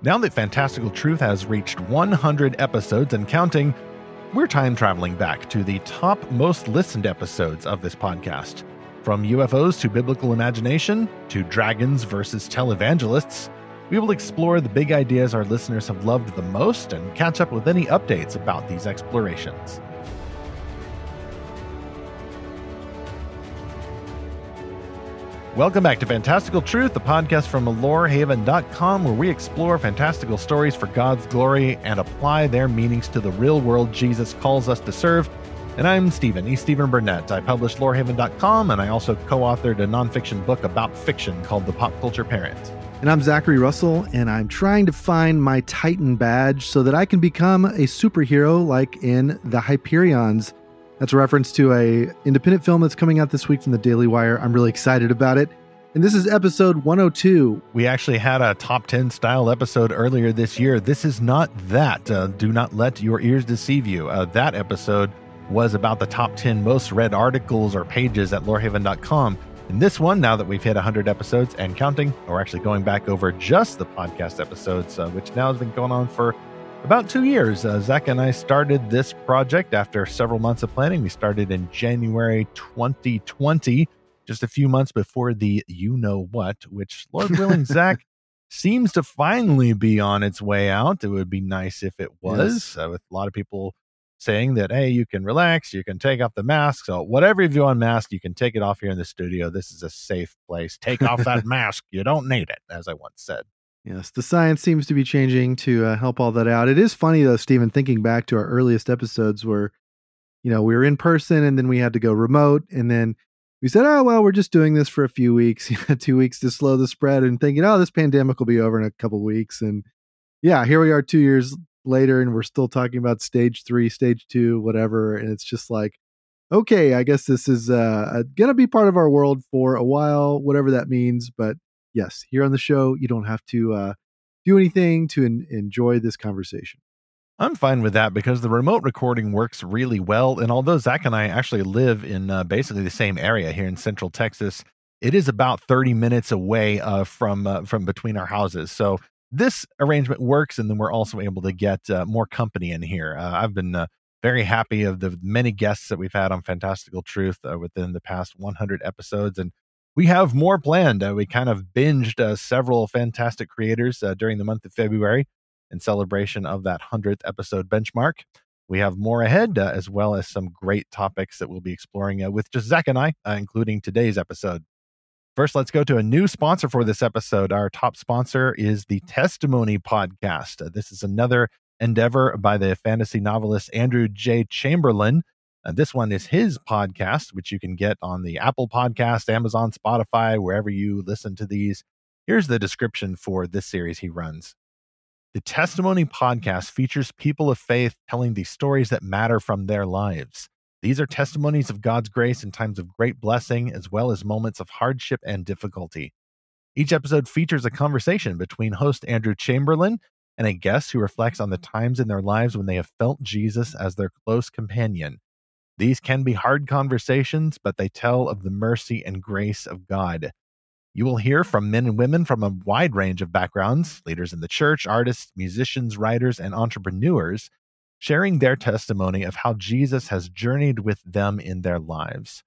Now that Fantastical Truth has reached 100 episodes and counting, we're time traveling back to the top most listened episodes of this podcast. From UFOs to biblical imagination to dragons versus televangelists, we will explore the big ideas our listeners have loved the most and catch up with any updates about these explorations. Welcome back to Fantastical Truth, the podcast from lorehaven.com, where we explore fantastical stories for God's glory and apply their meanings to the real world Jesus calls us to serve. And I'm Stephen, E. Stephen Burnett. I publish lorehaven.com, and I also co authored a nonfiction book about fiction called The Pop Culture Parent. And I'm Zachary Russell, and I'm trying to find my Titan badge so that I can become a superhero like in The Hyperions. That's a reference to a independent film that's coming out this week from the Daily Wire. I'm really excited about it. And this is episode 102. We actually had a top 10 style episode earlier this year. This is not that. Uh, do not let your ears deceive you. Uh, that episode was about the top 10 most read articles or pages at lorehaven.com. And this one, now that we've hit 100 episodes and counting, we're actually going back over just the podcast episodes, uh, which now has been going on for about two years. Uh, Zach and I started this project after several months of planning. We started in January 2020, just a few months before the you know what, which, Lord willing, Zach seems to finally be on its way out. It would be nice if it was, yes. uh, with a lot of people saying that, hey, you can relax, you can take off the mask. So, whatever you do on mask, you can take it off here in the studio. This is a safe place. Take off that mask. You don't need it, as I once said. Yes, the science seems to be changing to uh, help all that out. It is funny though, Stephen, thinking back to our earliest episodes where, you know, we were in person and then we had to go remote, and then we said, "Oh well, we're just doing this for a few weeks, two weeks to slow the spread," and thinking, "Oh, this pandemic will be over in a couple weeks." And yeah, here we are, two years later, and we're still talking about stage three, stage two, whatever. And it's just like, okay, I guess this is uh, gonna be part of our world for a while, whatever that means. But yes, here on the show, you don't have to uh, do anything to en- enjoy this conversation. I'm fine with that because the remote recording works really well. And although Zach and I actually live in uh, basically the same area here in Central Texas, it is about 30 minutes away uh, from uh, from between our houses. So this arrangement works, and then we're also able to get uh, more company in here. Uh, I've been uh, very happy of the many guests that we've had on Fantastical Truth within the past 100 episodes, and we have more planned. Uh, we kind of binged uh, several fantastic creators uh, during the month of February in celebration of that 100th episode benchmark. We have more ahead, uh, as well as some great topics that we'll be exploring uh, with just Zach and I, uh, including today's episode. First, let's go to a new sponsor for this episode. Our top sponsor is the Testimony Podcast. this is another endeavor by the fantasy novelist Andrew J. Chamberlain. Uh, this one is his podcast, which you can get on the Apple Podcast, Amazon, Spotify, wherever you listen to these. Here's the description for this series he runs. The Testimony Podcast features people of faith telling the stories that matter from their lives. These are testimonies of God's grace in times of great blessing, as well as moments of hardship and difficulty. Each episode features a conversation between host Andrew Chamberlain and a guest who reflects on the times in their lives when they have felt Jesus as their close companion. These can be hard conversations, but they tell of the mercy and grace of God. You will hear from men and women from a wide range of backgrounds leaders in the church, artists, musicians, writers, and entrepreneurs sharing their testimony of how Jesus has journeyed with them in their lives.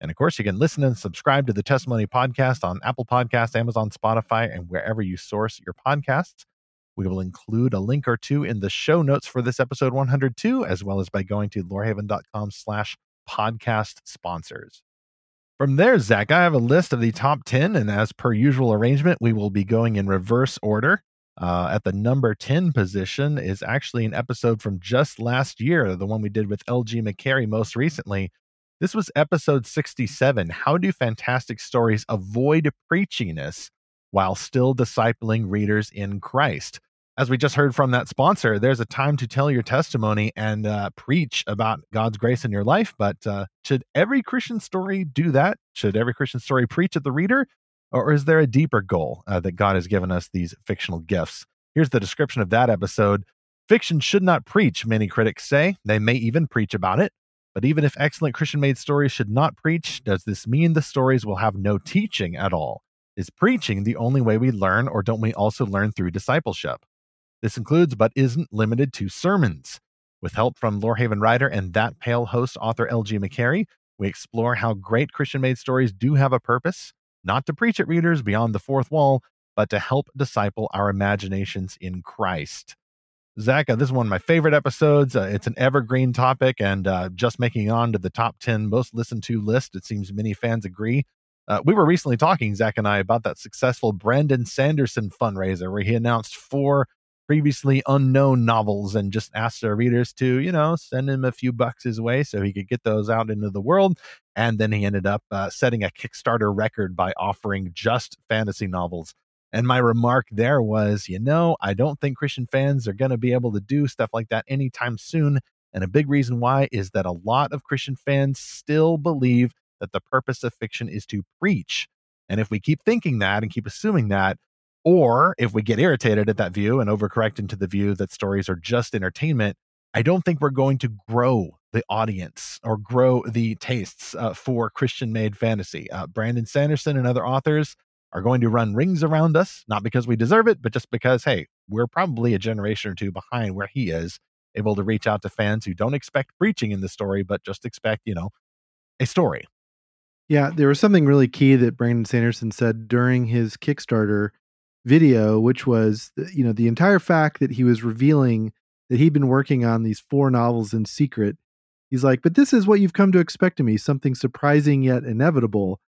And of course, you can listen and subscribe to the Testimony Podcast on Apple Podcasts, Amazon, Spotify, and wherever you source your podcasts. We will include a link or two in the show notes for this episode 102, as well as by going to lorehaven.com slash podcast sponsors. From there, Zach, I have a list of the top 10, and as per usual arrangement, we will be going in reverse order. Uh, at the number 10 position is actually an episode from just last year, the one we did with LG McCary most recently. This was episode 67 How Do Fantastic Stories Avoid Preachiness While Still Discipling Readers in Christ? As we just heard from that sponsor, there's a time to tell your testimony and uh, preach about God's grace in your life. But uh, should every Christian story do that? Should every Christian story preach at the reader? Or is there a deeper goal uh, that God has given us these fictional gifts? Here's the description of that episode. Fiction should not preach, many critics say. They may even preach about it. But even if excellent Christian made stories should not preach, does this mean the stories will have no teaching at all? Is preaching the only way we learn, or don't we also learn through discipleship? This includes, but isn't limited to, sermons. With help from Lorehaven writer and That Pale host author L.G. McCary, we explore how great Christian made stories do have a purpose, not to preach at readers beyond the fourth wall, but to help disciple our imaginations in Christ. Zach, uh, this is one of my favorite episodes. Uh, it's an evergreen topic and uh, just making on to the top 10 most listened to list. It seems many fans agree. Uh, we were recently talking, Zach and I, about that successful Brandon Sanderson fundraiser where he announced four previously unknown novels and just asked our readers to, you know, send him a few bucks his way so he could get those out into the world. And then he ended up uh, setting a Kickstarter record by offering just fantasy novels. And my remark there was, you know, I don't think Christian fans are going to be able to do stuff like that anytime soon. And a big reason why is that a lot of Christian fans still believe that the purpose of fiction is to preach. And if we keep thinking that and keep assuming that, or if we get irritated at that view and overcorrect into the view that stories are just entertainment, I don't think we're going to grow the audience or grow the tastes uh, for Christian made fantasy. Uh, Brandon Sanderson and other authors are going to run rings around us, not because we deserve it, but just because, hey, we're probably a generation or two behind where he is, able to reach out to fans who don't expect preaching in the story, but just expect, you know, a story. Yeah, there was something really key that Brandon Sanderson said during his Kickstarter video, which was, you know, the entire fact that he was revealing that he'd been working on these four novels in secret. He's like, but this is what you've come to expect of me something surprising yet inevitable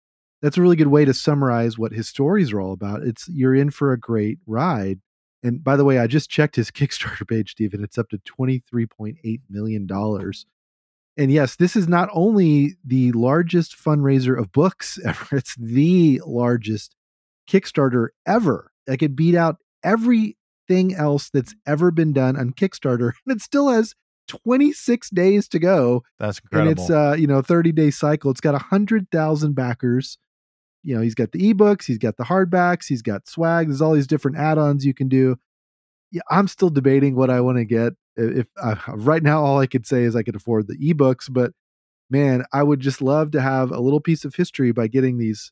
that's a really good way to summarize what his stories are all about. It's you're in for a great ride. And by the way, I just checked his Kickstarter page, Stephen. It's up to $23.8 million. And yes, this is not only the largest fundraiser of books ever, it's the largest Kickstarter ever. Like it beat out everything else that's ever been done on Kickstarter. And it still has 26 days to go. That's incredible. And it's uh, you know, 30 day cycle. It's got a hundred thousand backers you know, he's got the ebooks, he's got the hardbacks, he's got swag. There's all these different add-ons you can do. Yeah, I'm still debating what I want to get. If uh, right now all I could say is I could afford the ebooks, but man, I would just love to have a little piece of history by getting these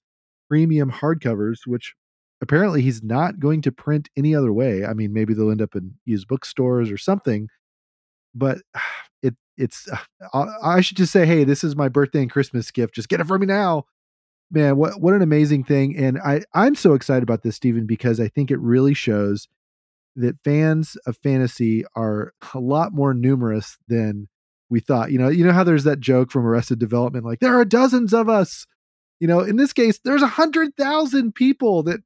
premium hardcovers, which apparently he's not going to print any other way. I mean, maybe they'll end up in used bookstores or something, but it it's uh, I should just say, hey, this is my birthday and Christmas gift. Just get it for me now man, what what an amazing thing! And I I'm so excited about this, Stephen, because I think it really shows that fans of fantasy are a lot more numerous than we thought. You know, you know how there's that joke from Arrested Development, like there are dozens of us. You know, in this case, there's a hundred thousand people that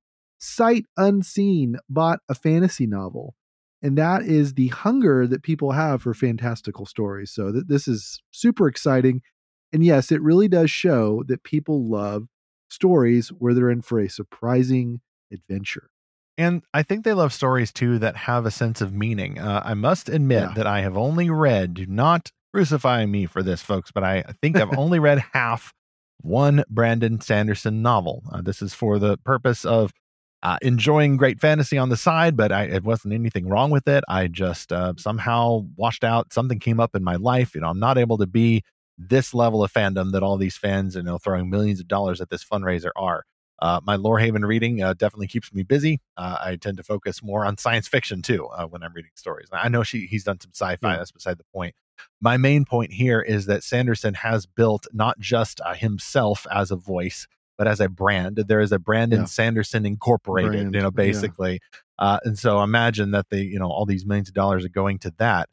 sight unseen bought a fantasy novel. And that is the hunger that people have for fantastical stories. So th- this is super exciting. And yes, it really does show that people love stories where they're in for a surprising adventure. And I think they love stories too that have a sense of meaning. Uh, I must admit yeah. that I have only read, do not crucify me for this, folks, but I think I've only read half one Brandon Sanderson novel. Uh, this is for the purpose of uh, enjoying great fantasy on the side, but I, it wasn't anything wrong with it. I just uh, somehow washed out. Something came up in my life. You know, I'm not able to be this level of fandom that all these fans, you know, throwing millions of dollars at this fundraiser are. Uh, my Lorehaven reading uh, definitely keeps me busy. Uh, I tend to focus more on science fiction too uh, when I'm reading stories. I know she he's done some sci-fi. Yeah. That's beside the point. My main point here is that Sanderson has built not just uh, himself as a voice, but as a brand. There is a Brandon yeah. Sanderson Incorporated, brand. you know, basically. Yeah. Uh, and so imagine that the you know all these millions of dollars are going to that,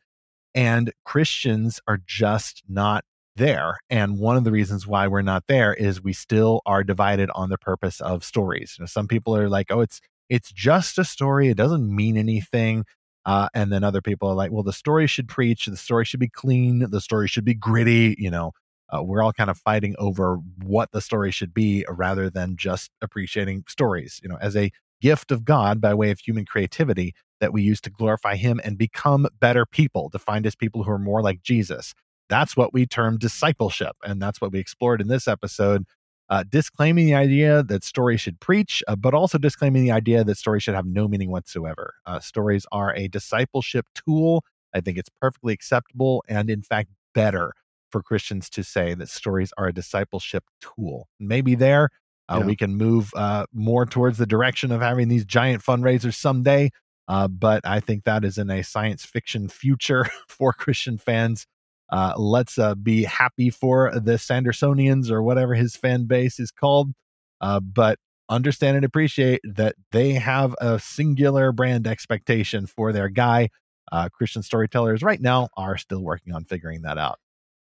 and Christians are just not there. And one of the reasons why we're not there is we still are divided on the purpose of stories. You know, some people are like, oh, it's it's just a story. It doesn't mean anything. Uh, and then other people are like, well, the story should preach. The story should be clean. The story should be gritty. You know, uh, we're all kind of fighting over what the story should be rather than just appreciating stories, you know, as a gift of God by way of human creativity that we use to glorify Him and become better people, to find as people who are more like Jesus. That's what we term discipleship. And that's what we explored in this episode. Uh, disclaiming the idea that stories should preach, uh, but also disclaiming the idea that stories should have no meaning whatsoever. Uh, stories are a discipleship tool. I think it's perfectly acceptable and, in fact, better for Christians to say that stories are a discipleship tool. Maybe there uh, yeah. we can move uh, more towards the direction of having these giant fundraisers someday. Uh, but I think that is in a science fiction future for Christian fans. Uh, let's uh, be happy for the Sandersonians or whatever his fan base is called. Uh, but understand and appreciate that they have a singular brand expectation for their guy. Uh, Christian storytellers right now are still working on figuring that out.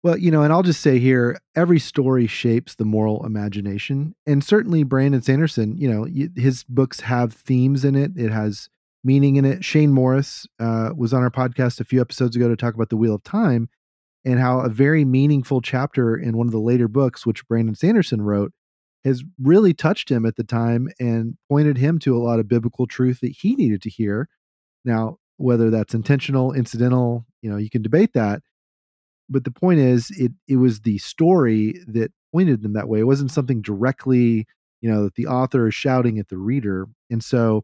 Well, you know, and I'll just say here, every story shapes the moral imagination, and certainly Brandon Sanderson, you know, his books have themes in it. It has meaning in it. Shane Morris uh, was on our podcast a few episodes ago to talk about the Wheel of Time and how a very meaningful chapter in one of the later books, which Brandon Sanderson wrote, has really touched him at the time and pointed him to a lot of biblical truth that he needed to hear. Now, whether that's intentional, incidental, you know, you can debate that but the point is it it was the story that pointed them that way. It wasn't something directly you know that the author is shouting at the reader and so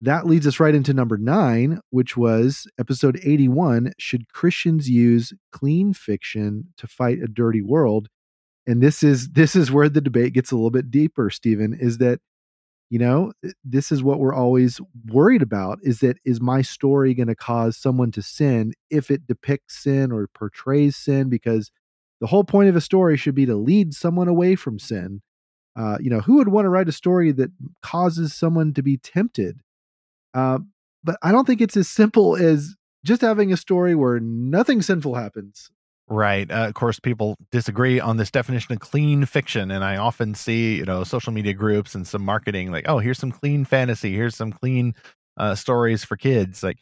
that leads us right into number nine which was episode 81 should christians use clean fiction to fight a dirty world? And this is this is where the debate gets a little bit deeper stephen is that you know this is what we're always worried about is that is my story going to cause someone to sin if it depicts sin or portrays sin? Because the whole point of a story should be to lead someone away from sin. Uh, you know who would want to write a story that causes someone to be tempted? Uh, but i don't think it's as simple as just having a story where nothing sinful happens Right. Uh, of course, people disagree on this definition of clean fiction, and I often see, you know, social media groups and some marketing like, "Oh, here's some clean fantasy. Here's some clean uh, stories for kids." Like,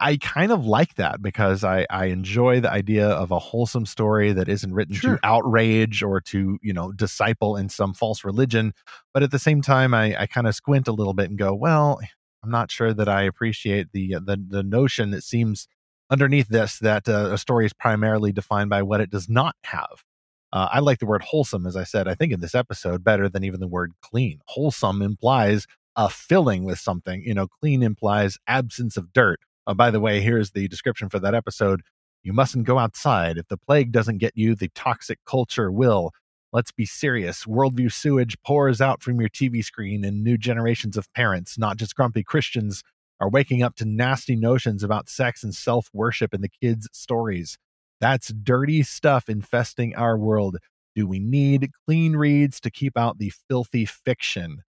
I kind of like that because I I enjoy the idea of a wholesome story that isn't written sure. to outrage or to you know disciple in some false religion, but at the same time, I I kind of squint a little bit and go, well, I'm not sure that I appreciate the the the notion that seems underneath this that uh, a story is primarily defined by what it does not have. Uh, I like the word wholesome, as I said, I think in this episode, better than even the word clean. Wholesome implies a filling with something. You know, clean implies absence of dirt. Oh, by the way, here's the description for that episode. You mustn't go outside. If the plague doesn't get you, the toxic culture will. Let's be serious. Worldview sewage pours out from your TV screen, and new generations of parents, not just grumpy Christians, are waking up to nasty notions about sex and self worship in the kids' stories. That's dirty stuff infesting our world. Do we need clean reads to keep out the filthy fiction?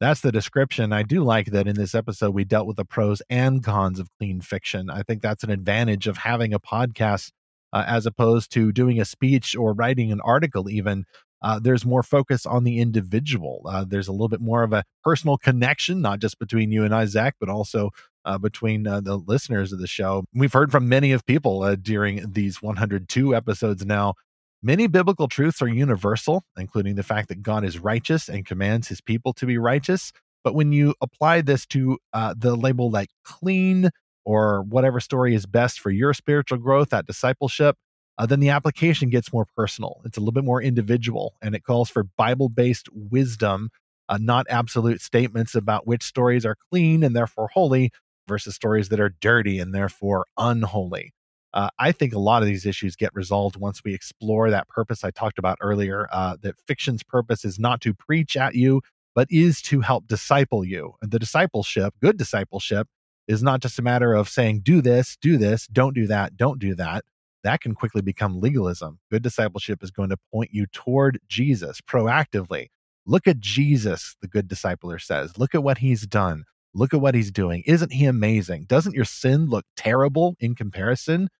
That's the description. I do like that in this episode we dealt with the pros and cons of clean fiction. I think that's an advantage of having a podcast uh, as opposed to doing a speech or writing an article, even uh, there's more focus on the individual. Uh, there's a little bit more of a personal connection, not just between you and I, Zach, but also uh, between uh, the listeners of the show. We've heard from many of people uh, during these 102 episodes now. Many biblical truths are universal, including the fact that God is righteous and commands his people to be righteous. But when you apply this to uh, the label like clean or whatever story is best for your spiritual growth, that discipleship, uh, then the application gets more personal. It's a little bit more individual, and it calls for Bible based wisdom, uh, not absolute statements about which stories are clean and therefore holy versus stories that are dirty and therefore unholy. Uh, I think a lot of these issues get resolved once we explore that purpose I talked about earlier. Uh, that fiction's purpose is not to preach at you, but is to help disciple you. And the discipleship, good discipleship, is not just a matter of saying, do this, do this, don't do that, don't do that that can quickly become legalism. Good discipleship is going to point you toward Jesus proactively. Look at Jesus, the good discipler says. Look at what he's done. Look at what he's doing. Isn't he amazing? Doesn't your sin look terrible in comparison?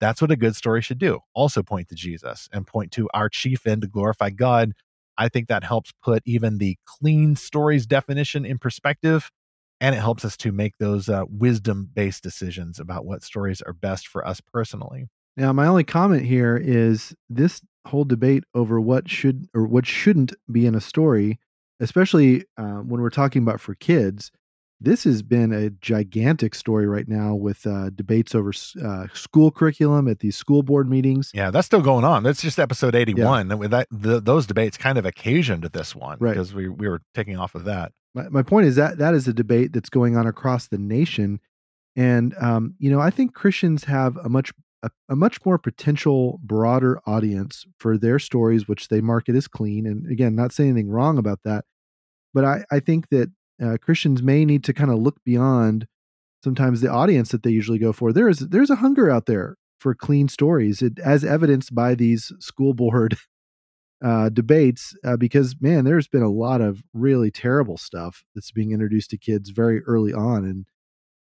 That's what a good story should do. Also point to Jesus and point to our chief end to glorify God. I think that helps put even the clean stories definition in perspective. And it helps us to make those uh, wisdom based decisions about what stories are best for us personally. Now, my only comment here is this whole debate over what should or what shouldn't be in a story, especially uh, when we're talking about for kids. This has been a gigantic story right now with uh, debates over uh, school curriculum at these school board meetings. Yeah, that's still going on. That's just episode eighty-one. Yeah. That the, those debates kind of occasioned this one right. because we we were taking off of that. My, my point is that that is a debate that's going on across the nation, and um, you know I think Christians have a much a, a, much more potential broader audience for their stories which they market as clean and again not saying anything wrong about that but i, I think that uh, christians may need to kind of look beyond sometimes the audience that they usually go for. There is there's a hunger out there for clean stories, it, as evidenced by these school board uh, debates. Uh, because man, there's been a lot of really terrible stuff that's being introduced to kids very early on, and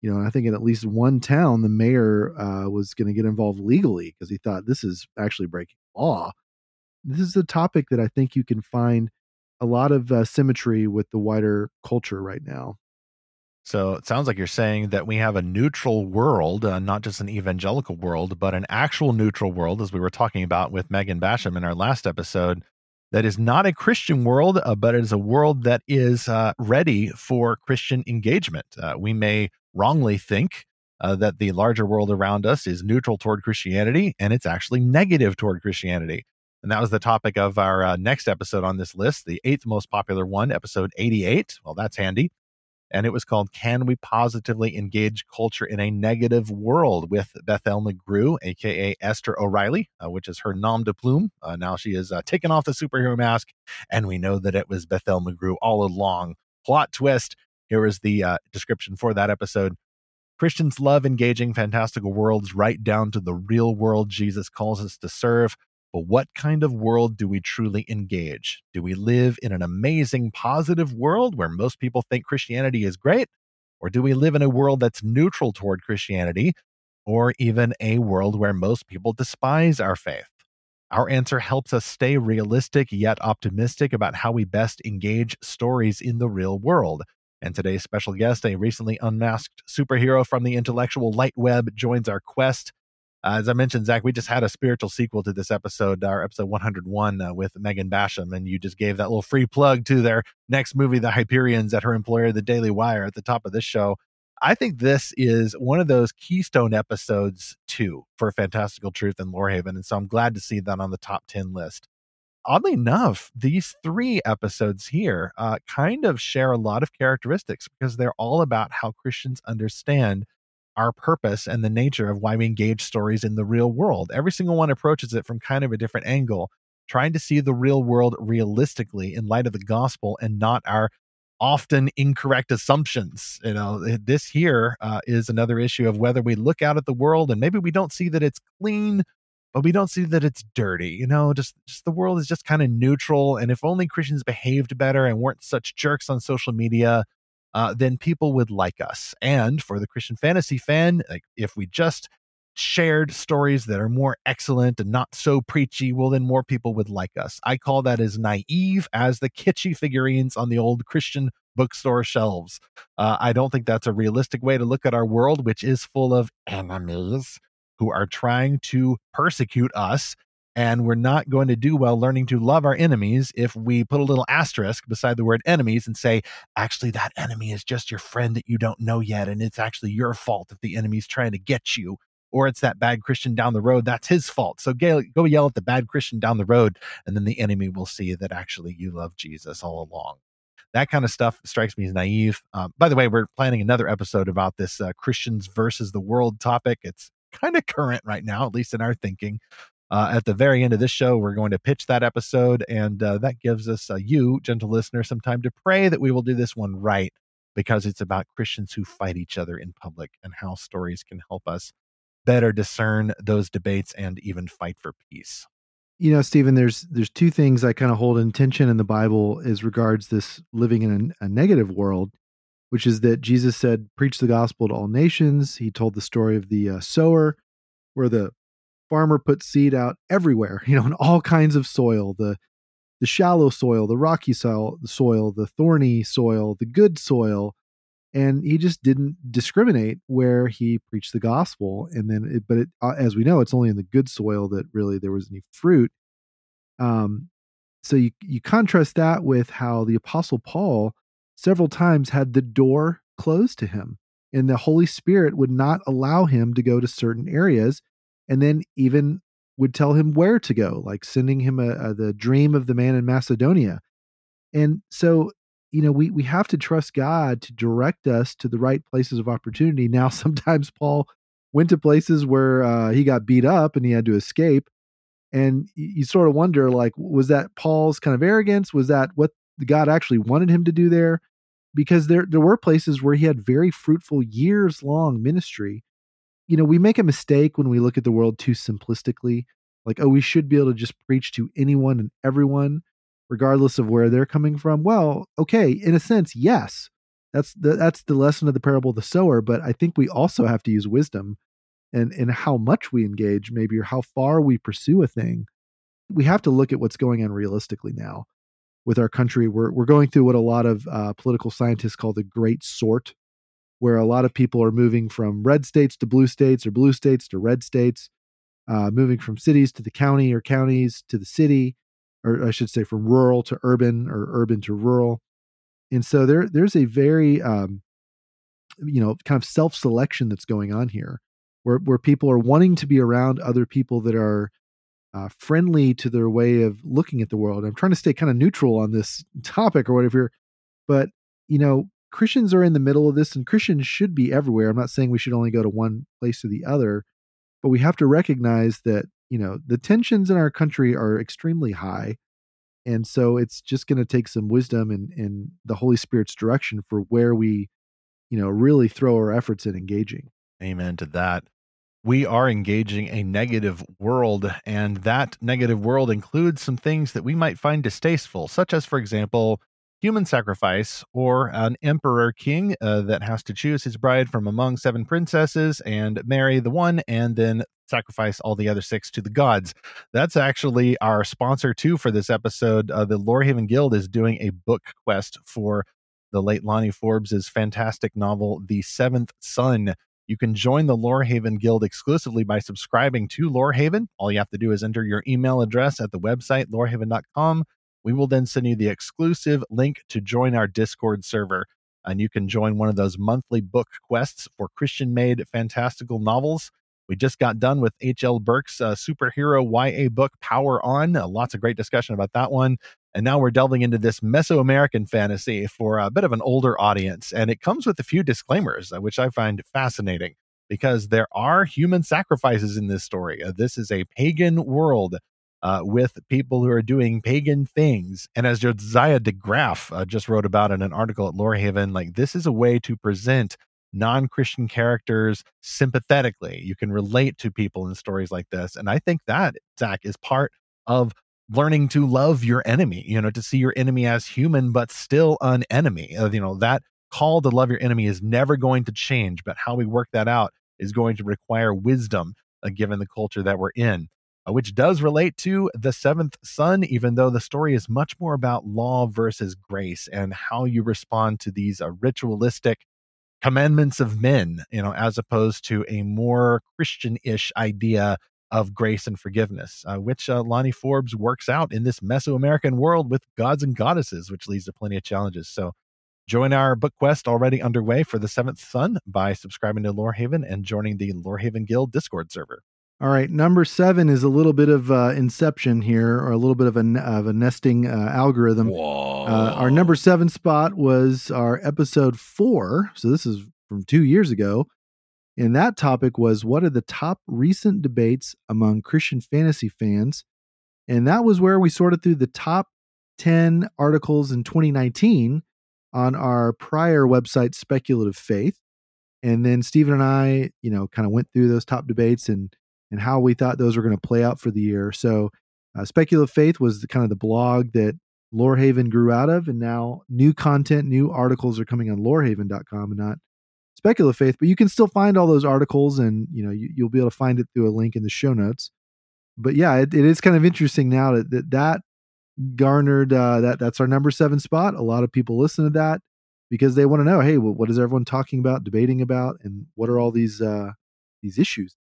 you know, I think in at least one town, the mayor uh, was going to get involved legally because he thought this is actually breaking law. This is a topic that I think you can find a lot of uh, symmetry with the wider culture right now. So it sounds like you're saying that we have a neutral world, uh, not just an evangelical world, but an actual neutral world, as we were talking about with Megan Basham in our last episode, that is not a Christian world, uh, but it is a world that is uh, ready for Christian engagement. Uh, we may wrongly think uh, that the larger world around us is neutral toward Christianity, and it's actually negative toward Christianity. And that was the topic of our uh, next episode on this list, the eighth most popular one, episode 88. Well, that's handy and it was called Can We Positively Engage Culture in a Negative World with Bethel McGrew, aka Esther O'Reilly, uh, which is her nom de plume. Uh, now she is uh, off the superhero mask, and we know that it was Bethel McGrew all along. Plot twist here is the uh, description for that episode. Christians love engaging fantastical worlds right down to the real world Jesus calls us to serve. But what kind of world do we truly engage? Do we live in an amazing, positive world where most people think Christianity is great? Or do we live in a world that's neutral toward Christianity? Or even a world where most people despise our faith? Our answer helps us stay realistic yet optimistic about how we best engage stories in the real world. And today's special guest, a recently unmasked superhero from the intellectual light web, joins our quest uh, as I mentioned, Zach, we just had a spiritual sequel to this episode, our episode 101 uh, with Megan Basham, and you just gave that little free plug to their next movie, The Hyperions, at her employer, The Daily Wire, at the top of this show. I think this is one of those keystone episodes too for Fantastical Truth and Lorehaven, and so I'm glad to see that on the top 10 list. Oddly enough, these three episodes here uh, kind of share a lot of characteristics because they're all about how Christians understand our purpose and the nature of why we engage stories in the real world. Every single one approaches it from kind of a different angle, trying to see the real world realistically in light of the gospel and not our often incorrect assumptions. You know, this here uh, is another issue of whether we look out at the world and maybe we don't see that it's clean, but we don't see that it's dirty. You know, just just the world is just kind of neutral. And if only Christians behaved better and weren't such jerks on social media, uh, then people would like us. And for the Christian fantasy fan, like if we just shared stories that are more excellent and not so preachy, well, then more people would like us. I call that as naive as the kitschy figurines on the old Christian bookstore shelves. Uh, I don't think that's a realistic way to look at our world, which is full of enemies who are trying to persecute us and we're not going to do well learning to love our enemies if we put a little asterisk beside the word enemies and say, actually, that enemy is just your friend that you don't know yet. And it's actually your fault if the enemy's trying to get you. Or it's that bad Christian down the road. That's his fault. So go, yell at the bad Christian down the road, and then the enemy will see that actually you love Jesus all along that kind of stuff strikes me as naive. Uh, by the way, we're planning another episode about this uh, Christians versus the world topic. It's kind of current right now, at least in our thinking. Uh, at the very end of this show, we're going to pitch that episode, and uh, that gives us, uh, you, gentle listener, some time to pray that we will do this one right because it's about Christians who fight each other in public and how stories can help us better discern those debates and even fight for peace. You know, Stephen, there's there's two things I kind of hold in tension in the Bible as regards this living in a, a negative world, which is that Jesus said, "Preach the gospel to all nations." He told the story of the uh, sower, where the farmer put seed out everywhere, you know, in all kinds of soil, the the shallow soil, the rocky soil, the soil, the thorny soil, the good soil, and he just didn't discriminate where he preached the gospel. And then, it, but it, uh, as we know, it's only in the good soil that really there was any fruit. Um, so you you contrast that with how the apostle Paul several times had the door closed to him, and the Holy Spirit would not allow him to go to certain areas and then even would tell him where to go, like sending him a, a, the dream of the man in Macedonia. And so, you know, we we have to trust God to direct us to the right places of opportunity. Now, sometimes Paul went to places where uh, he got beat up and he had to escape, and you, you sort of wonder, like, was that Paul's kind of arrogance? Was that what God actually wanted him to do there? because there there were places where he had very fruitful years long ministry. You know, we make a mistake when we look at the world too simplistically, like oh, we should be able to just preach to anyone and everyone regardless of where they're coming from. Well, okay, in a sense, yes. That's the that's the lesson of the parable of the sower, but I think we also have to use wisdom and and how much we engage maybe or how far we pursue a thing. We have to look at what's going on realistically now with our country. We're we're going through what a lot of uh, political scientists call the great sort, where a lot of people are moving from red states to blue states or blue states to red states, uh, moving from cities to the county or counties to the city, or I should say from rural to urban or urban to rural. And so there there's a very um, you know kind of self selection that's going on here, where where people are wanting to be around other people that are uh, friendly to their way of looking at the world. I'm trying to stay kind of neutral on this topic or whatever, but you know, Christians are in the middle of this, and Christians should be everywhere. I'm not saying we should only go to one place or the other, but we have to recognize that you know the tensions in our country are extremely high, and so it's just going to take some wisdom and and the Holy Spirit's direction for where we, you know, really throw our efforts in engaging. Amen to that we are engaging a negative world, and that negative world includes some things that we might find distasteful, such as, for example, human sacrifice or an emperor king uh, that has to choose his bride from among seven princesses and marry the one and then sacrifice all the other six to the gods. That's actually our sponsor too for this episode. Uh, the Lorehaven Guild is doing a book quest for the late Lani Forbes's fantastic novel, The Seventh Sun. You can join the Lorehaven Guild exclusively by subscribing to Lorehaven. All you have to do is enter your email address at the website, lorehaven.com. We will then send you the exclusive link to join our Discord server. And you can join one of those monthly book quests for Christian made fantastical novels. We just got done with H.L. Burke's uh, superhero YA book, Power On. Uh, lots of great discussion about that one. And now we're delving into this Mesoamerican fantasy for a bit of an older audience. And it comes with a few disclaimers, uh, which I find fascinating because there are human sacrifices in this story. Uh, this is a pagan world uh, with people who are doing pagan things. And as Josiah DeGraaf uh, just wrote about in an article at Lorehaven, like this is a way to present non Christian characters sympathetically. You can relate to people in stories like this. And I think that, Zach, is part of learning to love your enemy, you know, to see your enemy as human, but still an enemy. Uh, you know, that call to love your enemy is never going to change, but how we work that out is going to require wisdom uh, given the culture that we're in, which does relate to the seventh sun, even though the story is much more about law versus grace and how you respond to these uh, ritualistic commandments of men, you know, as opposed to a more Christian ish idea of grace and forgiveness, uh, which uh, Lani Forbes works out in this Mesoamerican world with gods and goddesses, which leads to plenty of challenges. So join our book quest already underway for the seventh sun by subscribing to Lorehaven and joining the Lorehaven Guild Discord server. All right, number seven is a little bit of uh, inception here, or a little bit of a, of a nesting uh, algorithm. Uh, our number seven spot was our episode four. So this is from two years ago. And that topic was what are the top recent debates among Christian fantasy fans? And that was where we sorted through the top 10 articles in 2019 on our prior website, Speculative Faith. And then Stephen and I, you know, kind of went through those top debates and and how we thought those were going to play out for the year. So, uh, Speculative Faith was the, kind of the blog that Lorehaven grew out of, and now new content, new articles are coming on lorehaven.com and not speculative faith, but you can still find all those articles and you know you, will be able to find it through a link in the show notes. But yeah, it, it is kind of interesting now that that, that garnered uh, that that's our number seven spot. A lot of people listen to that because they want to know, hey, what is everyone talking about, debating about, and what are all these uh, these issues?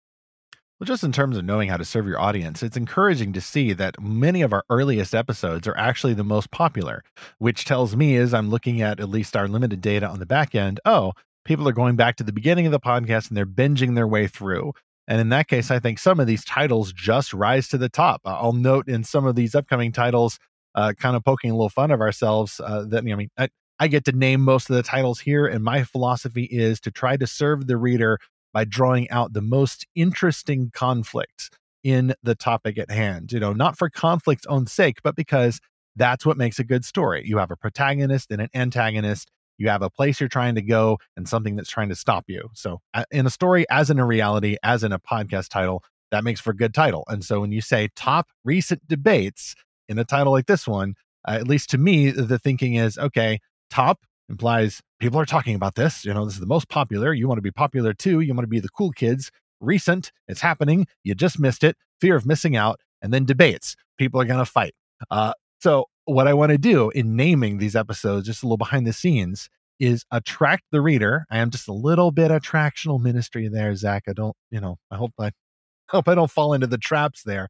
Well, just in terms of knowing how to serve your audience, it's encouraging to see that many of our earliest episodes are actually the most popular, which tells me as I'm looking at at least our limited data on the back end, oh, people are going back to the beginning of the podcast and they're binging their way through. And in that case, I think some of these titles just rise to the top. I'll note in some of these upcoming titles, uh, kind of poking a little fun of ourselves, uh, that, I mean, I, I get to name most of the titles here. And my philosophy is to try to serve the reader by drawing out the most interesting conflicts in the topic at hand. You know, not for conflict's own sake, but because that's what makes a good story. You have a protagonist and an antagonist, you have a place you're trying to go and something that's trying to stop you. So, uh, in a story, as in a reality, as in a podcast title, that makes for a good title. And so, when you say top recent debates in a title like this one, uh, at least to me, the thinking is okay, top implies people are talking about this. You know, this is the most popular. You want to be popular too. You want to be the cool kids. Recent, it's happening. You just missed it. Fear of missing out. And then debates. People are going to fight. Uh, so, what I want to do in naming these episodes, just a little behind the scenes, is attract the reader. I am just a little bit attractional ministry there, Zach. I don't, you know, I hope I hope I don't fall into the traps there.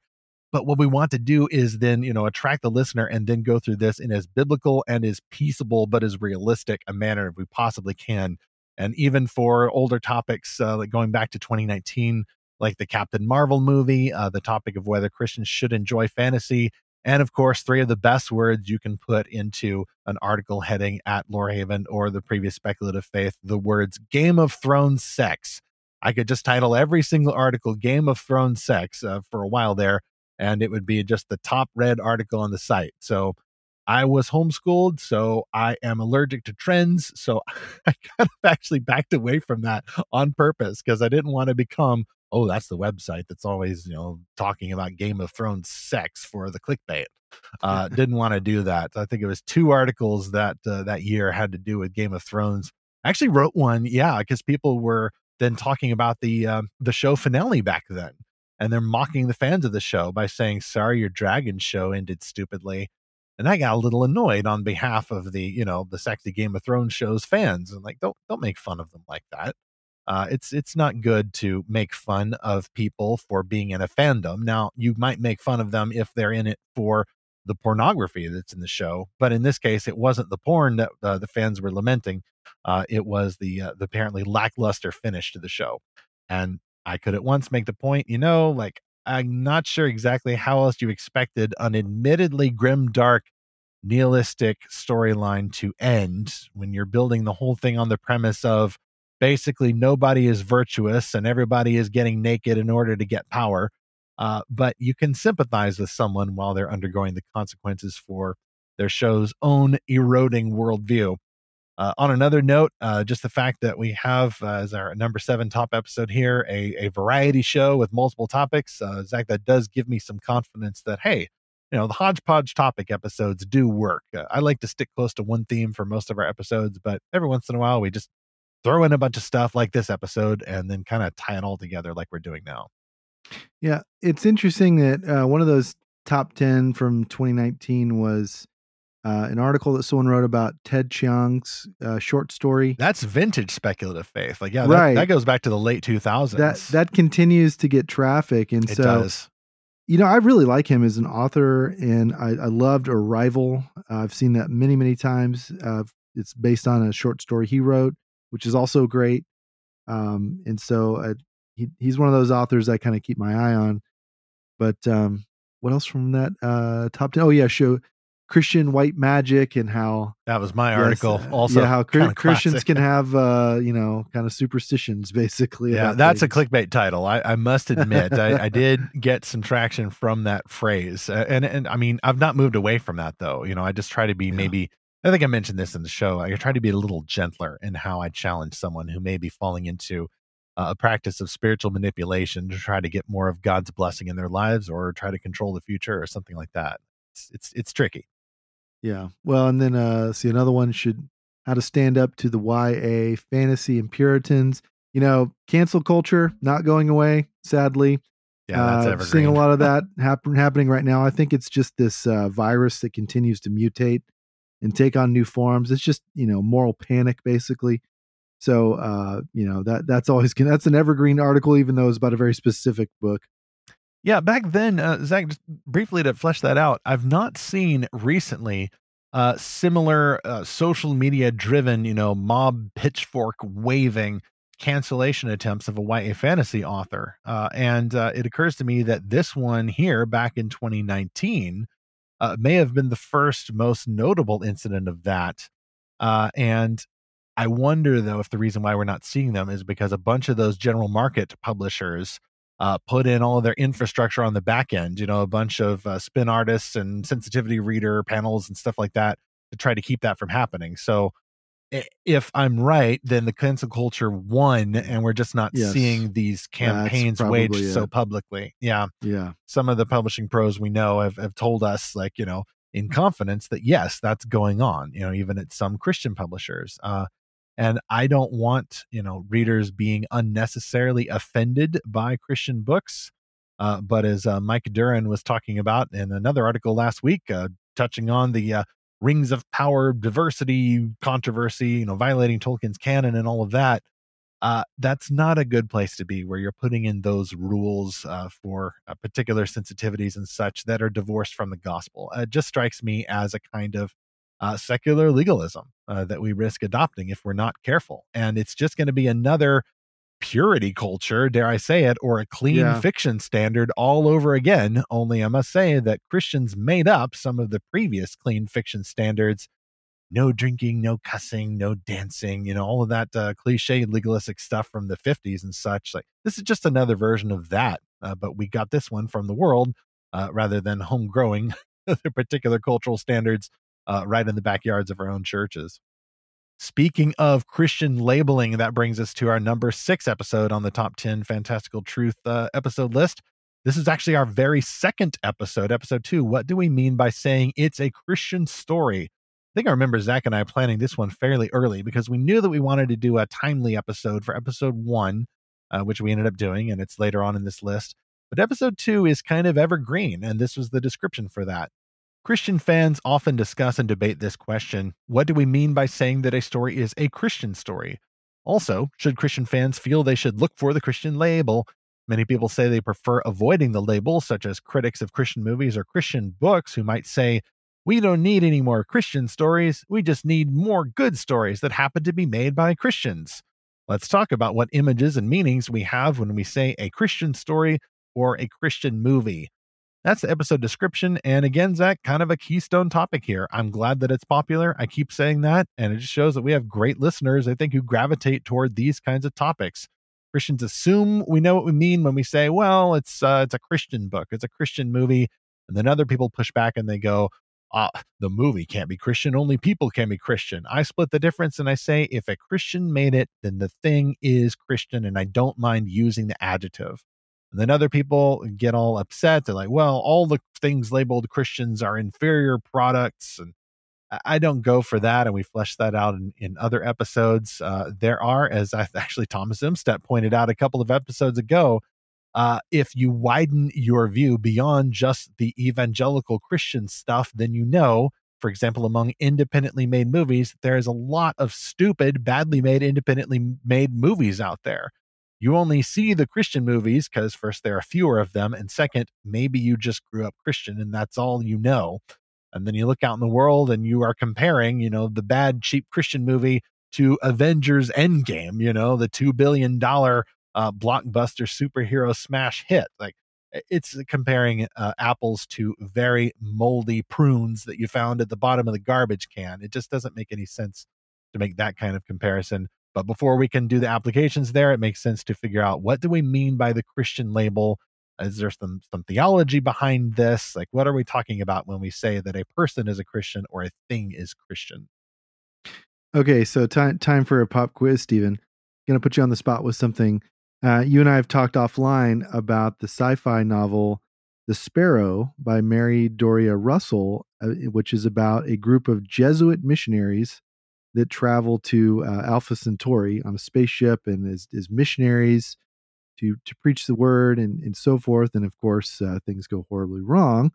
But what we want to do is then, you know, attract the listener and then go through this in as biblical and as peaceable but as realistic a manner we possibly can. And even for older topics, uh, like going back to 2019, like the Captain Marvel movie, uh, the topic of whether Christians should enjoy fantasy, and of course, three of the best words you can put into an article heading at Lorehaven or the previous speculative faith the words Game of Thrones sex. I could just title every single article Game of Thrones sex uh, for a while there, and it would be just the top read article on the site. So I was homeschooled, so I am allergic to trends. So I kind of actually backed away from that on purpose because I didn't want to become oh, that's the website that's always, you know, talking about Game of Thrones sex for the clickbait. Uh, didn't want to do that. I think it was two articles that uh, that year had to do with Game of Thrones. I actually wrote one, yeah, because people were then talking about the um, the show finale back then, and they're mocking the fans of the show by saying, "Sorry, your dragon show ended stupidly." And I got a little annoyed on behalf of the, you know, the sexy Game of Thrones shows fans, and like, don't don't make fun of them like that. Uh, it's it's not good to make fun of people for being in a fandom. Now, you might make fun of them if they're in it for the pornography that's in the show, but in this case, it wasn't the porn that uh, the fans were lamenting. Uh, it was the uh, the apparently lackluster finish to the show, and I could at once make the point, you know, like I'm not sure exactly how else you expected an admittedly grim, dark, nihilistic storyline to end when you're building the whole thing on the premise of basically nobody is virtuous and everybody is getting naked in order to get power. Uh, but you can sympathize with someone while they're undergoing the consequences for their show's own eroding worldview. Uh, on another note, uh, just the fact that we have uh, as our number seven top episode here a, a variety show with multiple topics, uh, Zach, that does give me some confidence that hey, you know the hodgepodge topic episodes do work. Uh, I like to stick close to one theme for most of our episodes, but every once in a while we just throw in a bunch of stuff like this episode and then kind of tie it all together like we're doing now. Yeah, it's interesting that uh, one of those top 10 from 2019 was uh, an article that someone wrote about Ted Chiang's uh, short story. That's vintage speculative faith. Like, yeah, that, right. that goes back to the late 2000s. That that continues to get traffic, and it so does. you know, I really like him as an author, and I, I loved Arrival. I've seen that many, many times. Uh, it's based on a short story he wrote which is also great. Um, and so uh, he, he's one of those authors I kind of keep my eye on. But um, what else from that uh, top 10? Oh, yeah, show Christian white magic and how that was my article. Yes, uh, also, yeah, how Christians can have, uh, you know, kind of superstitions basically. Yeah, that's things. a clickbait title. I, I must admit, I, I, did get some traction from that phrase, uh, and and I mean, I've not moved away from that though. You know, I just try to be yeah. maybe I think I mentioned this in the show. I try to be a little gentler in how I challenge someone who may be falling into uh, a practice of spiritual manipulation to try to get more of God's blessing in their lives or try to control the future or something like that. It's it's, it's tricky. Yeah. Well, and then uh see another one should how to stand up to the YA fantasy and Puritans. You know, cancel culture not going away, sadly. Yeah, that's uh, seeing a lot of that happen, happening right now. I think it's just this uh, virus that continues to mutate and take on new forms. It's just you know moral panic basically. So uh, you know that that's always that's an evergreen article, even though it's about a very specific book. Yeah, back then, uh, Zach, just briefly to flesh that out, I've not seen recently uh, similar uh, social media driven, you know, mob pitchfork waving cancellation attempts of a YA fantasy author. Uh, and uh, it occurs to me that this one here back in 2019 uh, may have been the first most notable incident of that. Uh, and I wonder though if the reason why we're not seeing them is because a bunch of those general market publishers uh, put in all of their infrastructure on the back end. You know, a bunch of uh, spin artists and sensitivity reader panels and stuff like that to try to keep that from happening. So if I'm right, then the cancel culture won, and we're just not yes. seeing these campaigns waged it. so publicly. Yeah, yeah. Some of the publishing pros we know have, have told us, like you know, in confidence, that yes, that's going on. You know, even at some Christian publishers. Uh, and I don't want you know readers being unnecessarily offended by Christian books. Uh, but as uh, Mike Duran was talking about in another article last week, uh, touching on the uh, rings of power diversity controversy, you know, violating Tolkien's canon and all of that, uh, that's not a good place to be where you're putting in those rules uh, for particular sensitivities and such that are divorced from the gospel. It just strikes me as a kind of uh, secular legalism uh, that we risk adopting if we're not careful. And it's just going to be another purity culture, dare I say it, or a clean yeah. fiction standard all over again. Only I must say that Christians made up some of the previous clean fiction standards. No drinking, no cussing, no dancing, you know, all of that uh, cliche legalistic stuff from the 50s and such. Like, this is just another version of that. Uh, but we got this one from the world uh, rather than home growing the particular cultural standards uh, right in the backyards of our own churches. Speaking of Christian labeling, that brings us to our number six episode on the top 10 Fantastical Truth uh, episode list. This is actually our very second episode, episode two. What do we mean by saying it's a Christian story? I think I remember Zach and I planning this one fairly early because we knew that we wanted to do a timely episode for episode one, uh, which we ended up doing, and it's later on in this list. But episode two is kind of evergreen, and this was the description for that. Christian fans often discuss and debate this question what do we mean by saying that a story is a Christian story? Also, should Christian fans feel they should look for the Christian label? Many people say they prefer avoiding the label, such as critics of Christian movies or Christian books who might say, We don't need any more Christian stories, we just need more good stories that happen to be made by Christians. Let's talk about what images and meanings we have when we say a Christian story or a Christian movie. That's the episode description. And again, Zach, kind of a keystone topic here. I'm glad that it's popular. I keep saying that. And it just shows that we have great listeners, I think, who gravitate toward these kinds of topics. Christians assume we know what we mean when we say, well, it's uh, it's a Christian book, it's a Christian movie. And then other people push back and they go, ah, the movie can't be Christian. Only people can be Christian. I split the difference and I say, if a Christian made it, then the thing is Christian. And I don't mind using the adjective. And then other people get all upset. They're like, well, all the things labeled Christians are inferior products. And I don't go for that. And we flesh that out in, in other episodes. Uh, there are, as I, actually Thomas Umstattd pointed out a couple of episodes ago, uh, if you widen your view beyond just the evangelical Christian stuff, then you know, for example, among independently made movies, there is a lot of stupid, badly made, independently made movies out there you only see the Christian movies because first there are fewer of them, and second, maybe you just grew up Christian and that's all you know. And then you look out in the world and you are comparing, you know, the bad cheap Christian movie to Avengers Endgame, you know, the two billion dollar uh, blockbuster superhero smash hit. Like it's comparing uh, apples to very moldy prunes that you found at the bottom of the garbage can. It just doesn't make any sense to make that kind of comparison. But before we can do the applications there, it makes sense to figure out what do we mean by the Christian label? Is there some some theology behind this? Like what are we talking about when we say that a person is a Christian or a thing is Christian? Okay, so time time for a pop quiz, Stephen. To put you on the spot with something. Uh, you and I have talked offline about the sci-fi novel "The Sparrow" by Mary Doria Russell, uh, which is about a group of Jesuit missionaries that travel to uh, Alpha Centauri on a spaceship and as, as missionaries to to preach the word and, and so forth. And of course, uh, things go horribly wrong.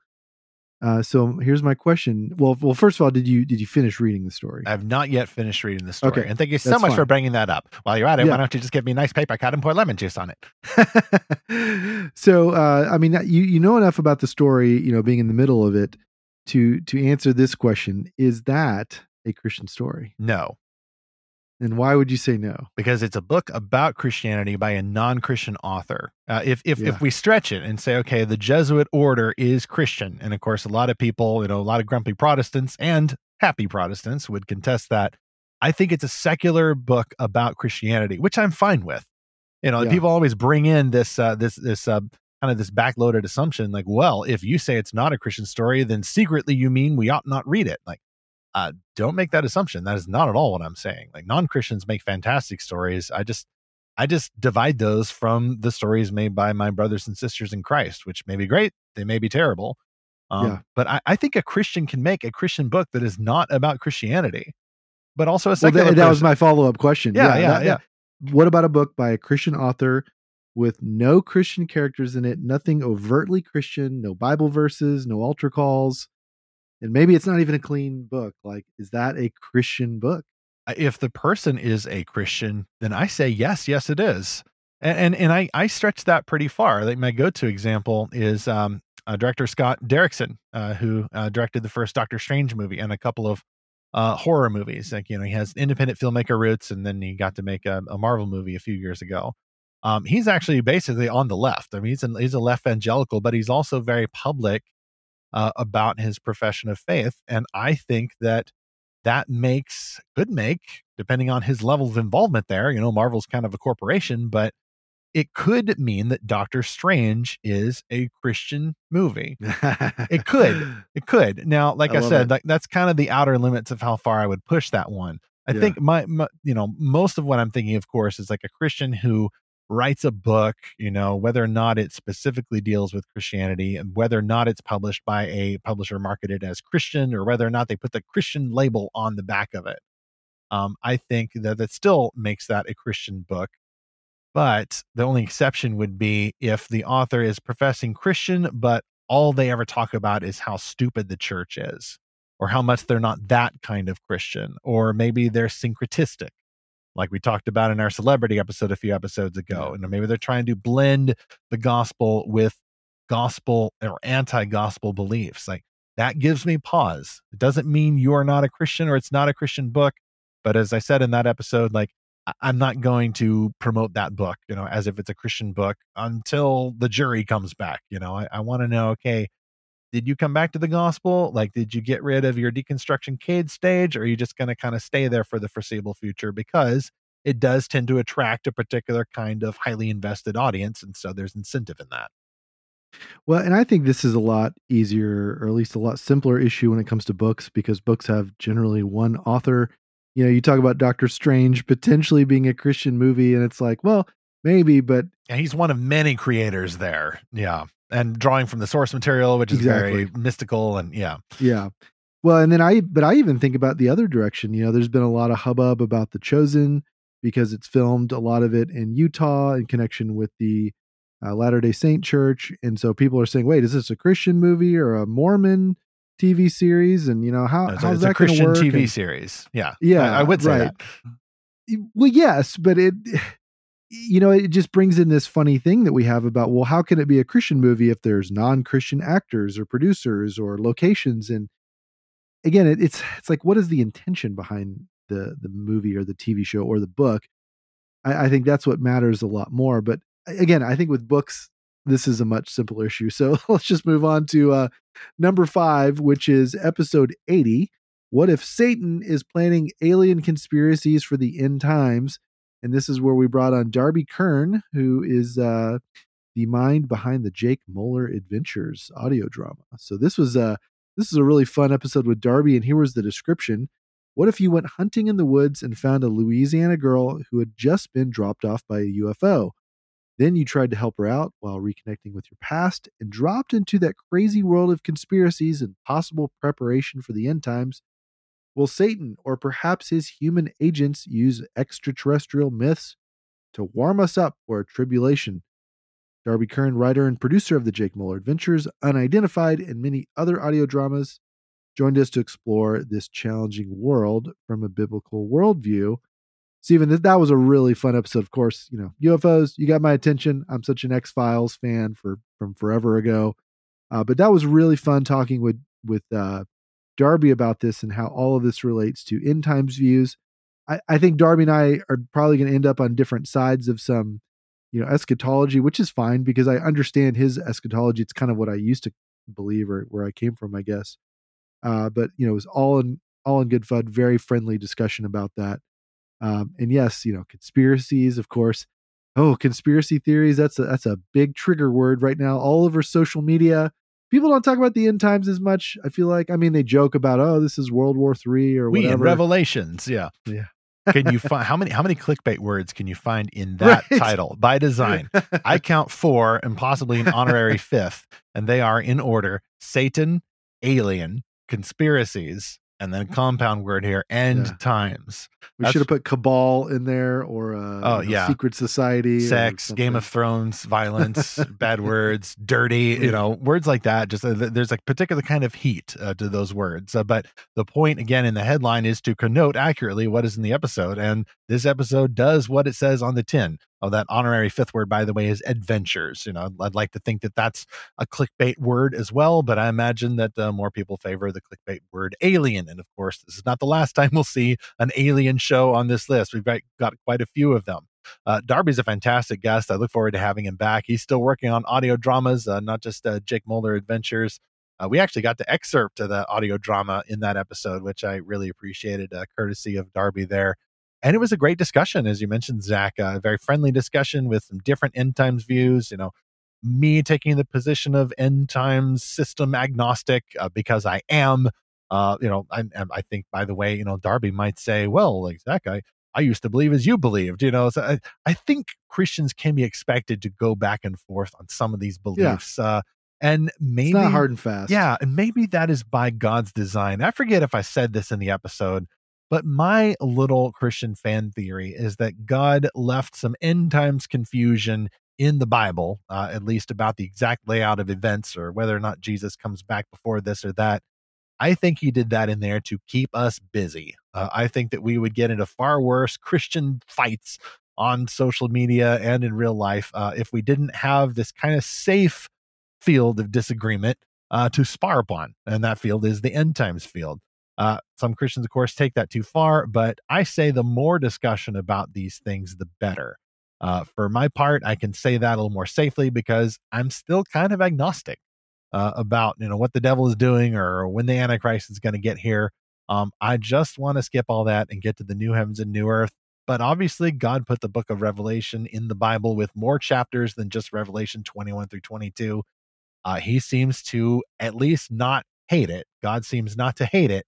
Uh, so here's my question. Well, well, first of all, did you did you finish reading the story? I have not yet finished reading the story. Okay, and thank you so much fine. for bringing that up. While you're at it, yeah. why don't you just give me a nice paper cut and pour lemon juice on it? so, uh, I mean, you you know enough about the story, you know, being in the middle of it, to to answer this question: Is that a Christian story? No. And why would you say no? Because it's a book about Christianity by a non-Christian author. Uh, if if yeah. if we stretch it and say, okay, the Jesuit order is Christian, and of course, a lot of people, you know, a lot of grumpy Protestants and happy Protestants would contest that. I think it's a secular book about Christianity, which I'm fine with. You know, yeah. people always bring in this uh, this this uh, kind of this backloaded assumption, like, well, if you say it's not a Christian story, then secretly you mean we ought not read it. Like, uh, don't make that assumption. That is not at all what I'm saying. Like non Christians make fantastic stories. I just I just divide those from the stories made by my brothers and sisters in Christ, which may be great, they may be terrible. Um, yeah. But I, I, think a Christian can make a Christian book that is not about Christianity, but also a secular. Well, that, that was my follow up question. Yeah, yeah, yeah, that, yeah. What about a book by a Christian author with no Christian characters in it, nothing overtly Christian, no Bible verses, no altar calls, and maybe it's not even a clean book? Like, is that a Christian book? if the person is a Christian, then I say yes, yes, it is. And and, and I I stretch that pretty far. Like my go to example is um, uh, director Scott Derrickson, uh, who uh, directed the first Doctor Strange movie and a couple of uh, horror movies. Like you know, he has independent filmmaker roots, and then he got to make a, a Marvel movie a few years ago. Um, he's actually basically on the left. I mean, he's he's a left evangelical, but he's also very public uh, about his profession of faith. And I think that that makes could make depending on his level of involvement there you know marvel's kind of a corporation but it could mean that doctor strange is a christian movie it could it could now like i, I said like that's kind of the outer limits of how far i would push that one i yeah. think my, my you know most of what i'm thinking of course is like a christian who writes a book, you know, whether or not it specifically deals with Christianity and whether or not it's published by a publisher marketed as Christian or whether or not they put the Christian label on the back of it. Um, I think that that still makes that a Christian book. But the only exception would be if the author is professing Christian, but all they ever talk about is how stupid the church is, or how much they're not that kind of Christian, or maybe they're syncretistic like we talked about in our celebrity episode a few episodes ago. And maybe they're trying to blend the gospel with gospel or anti-gospel beliefs. Like that gives me pause. It doesn't mean you are not a Christian or it's not a Christian book. But as I said in that episode, like I'm not going to promote that book, you know, as if it's a Christian book until the jury comes back. You know, I, I want to know, okay, did you come back to the gospel? Like, did you get rid of your deconstruction kid stage, or are you just going to kind of stay there for the foreseeable future? Because it does tend to attract a particular kind of highly invested audience. And so there's incentive in that. Well, and I think this is a lot easier, or at least a lot simpler issue when it comes to books because books have generally one author. You know, you talk about Doctor Strange potentially being a Christian movie, and it's like, well, maybe, but yeah, he's one of many creators there. Yeah and drawing from the source material, which is exactly. very mystical and yeah. Yeah. Well, and then I, but I even think about the other direction. You know, there's been a lot of hubbub about The Chosen because it's filmed a lot of it in Utah in connection with the uh, Latter day Saint Church. And so people are saying, wait, is this a Christian movie or a Mormon TV series? And, you know, how, no, how's that a Christian work? TV and, series. Yeah. Yeah. I, I would say right. that. Well, yes, but it, you know, it just brings in this funny thing that we have about, well, how can it be a Christian movie if there's non-Christian actors or producers or locations? And again, it, it's it's like, what is the intention behind the the movie or the TV show or the book? I, I think that's what matters a lot more. But again, I think with books, this is a much simpler issue. So let's just move on to uh, number five, which is episode eighty. What if Satan is planning alien conspiracies for the end times? And this is where we brought on Darby Kern, who is uh, the mind behind the Jake Muller Adventures audio drama. So this was a this is a really fun episode with Darby, and here was the description. What if you went hunting in the woods and found a Louisiana girl who had just been dropped off by a UFO? Then you tried to help her out while reconnecting with your past and dropped into that crazy world of conspiracies and possible preparation for the end times Will Satan or perhaps his human agents use extraterrestrial myths to warm us up for a tribulation? Darby Kern, writer and producer of the Jake Muller Adventures, Unidentified, and many other audio dramas, joined us to explore this challenging world from a biblical worldview. Stephen, that was a really fun episode. Of course, you know UFOs. You got my attention. I'm such an X Files fan for from forever ago, uh, but that was really fun talking with with uh, Darby about this and how all of this relates to end times views. I, I think Darby and I are probably going to end up on different sides of some, you know, eschatology, which is fine because I understand his eschatology. It's kind of what I used to believe or where I came from, I guess. Uh, but you know, it was all in all in good fun, very friendly discussion about that. Um, and yes, you know, conspiracies, of course. Oh, conspiracy theories. That's a that's a big trigger word right now all over social media people don't talk about the end times as much. I feel like, I mean, they joke about, oh, this is World War Three or we whatever. Revelations, yeah, Yeah. can you find how many how many clickbait words can you find in that Right. title by design? I count four and possibly an honorary fifth, and they are in order: Satan, alien, conspiracies, and then a compound word here, end Yeah. times. we that's- should have put Cabal in there or uh, Oh, yeah. Secret Society, sex, Game of. Thrones, violence, bad words, dirty, you know, words like that. Just uh, there's a particular kind of heat uh, to those words. Uh, but the point again in the headline is to connote accurately what is in the episode, and this episode does what it says on the tin. Oh, that honorary fifth word, by the way, is adventures. You know, I'd like to think that that's a clickbait word as well, but I imagine that uh, more people favor the clickbait word alien. And of course, this is not the last time we'll see an alien show on this list. We've got, got quite a few of them. Uh, Darby's a fantastic guest. I look forward to having him back. He's still working on audio dramas, uh, not just uh, Jake Mulder Adventures. Uh, we actually got to excerpt the audio drama in that episode, which I really appreciated, uh, courtesy of Darby there. And it was a great discussion, as you mentioned, Zach. uh, A very friendly discussion with some different end times views. You know, me taking the position of end times system agnostic uh, because I am. Uh, you know, I, I think, by the way, you know, Darby might say, well, like Zach, I, I used to believe as you believed, you know. So I, I think Christians can be expected to go back and forth on some of these beliefs. Uh, and maybe It's not hard and fast. yeah, and maybe that is by God's design. I forget if I said this in the episode, but my little Christian fan theory is that God left some end times confusion in the Bible, uh, at least about the exact layout of events or whether or not Jesus comes back before this or that. I think he did that in there to keep us busy. Uh, I think that we would get into far worse Christian fights on social media and in real life uh, if we didn't have this kind of safe field of disagreement uh, to spar upon. And that field is the end times field. Uh, some Christians, of course, take that too far, but I say the more discussion about these things, the better. Uh, for my part, I can say that a little more safely because I'm still kind of agnostic uh, about you know what the devil is doing or when the Antichrist is going to get here. Um, I just want to skip all that and get to the new heavens and new earth. But obviously, God put the book of Revelation in the Bible with more chapters than just Revelation 21 through 22. Uh, he seems to at least not hate it. God seems not to hate it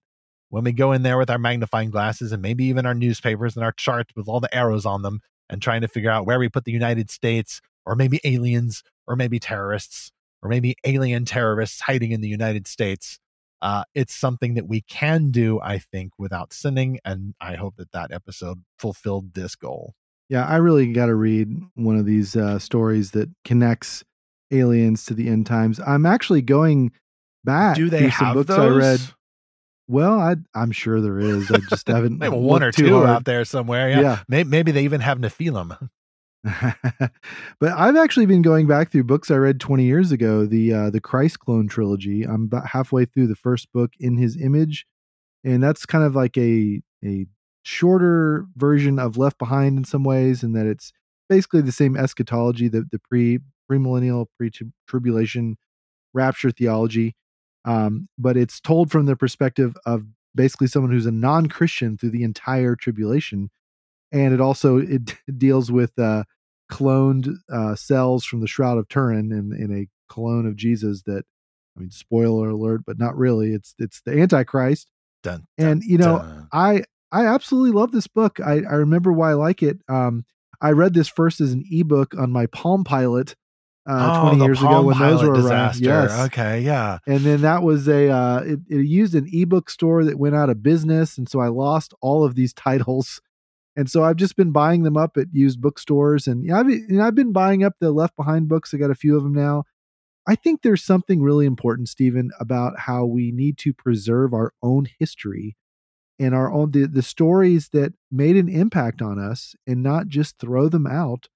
when we go in there with our magnifying glasses and maybe even our newspapers and our charts with all the arrows on them and trying to figure out where we put the United States or maybe aliens or maybe terrorists or maybe alien terrorists hiding in the United States. Uh, it's something that we can do, I think, without sinning. And I hope that that episode fulfilled this goal. Yeah, I really got to read one of these uh, stories that connects aliens to the end times. I'm actually going back do they through some books those? I read. Well, I, I'm sure there is. I just haven't. Maybe one or two hard. out there somewhere. Yeah. Yeah. Maybe, maybe they even have Nephilim. but I've actually been going back through books I read 20 years ago, the uh, the Christ Clone trilogy. I'm about halfway through the first book, In His Image, and that's kind of like a a shorter version of Left Behind in some ways, in that it's basically the same eschatology, the the pre premillennial pre tribulation rapture theology, um, but it's told from the perspective of basically someone who's a non Christian through the entire tribulation and it also it deals with uh, cloned uh, cells from the Shroud of Turin in, in a clone of Jesus. That I mean, spoiler alert, but not really. It's it's the Antichrist, Dun, and you know, dun. I I absolutely love this book. I I remember why I like it. Um, I read this first as an ebook on my Palm Pilot uh, Oh, 20 years ago when those were around. Yes. Okay. Yeah. And then that was a uh, it, it used an ebook store that went out of business, and so I lost all of these titles. And so I've just been buying them up at used bookstores, and yeah, I've you know, I've been buying up the Left Behind books. I got a few of them now. I think there's something really important, Stephen, about how we need to preserve our own history and our own the, the stories that made an impact on us, and not just throw them out.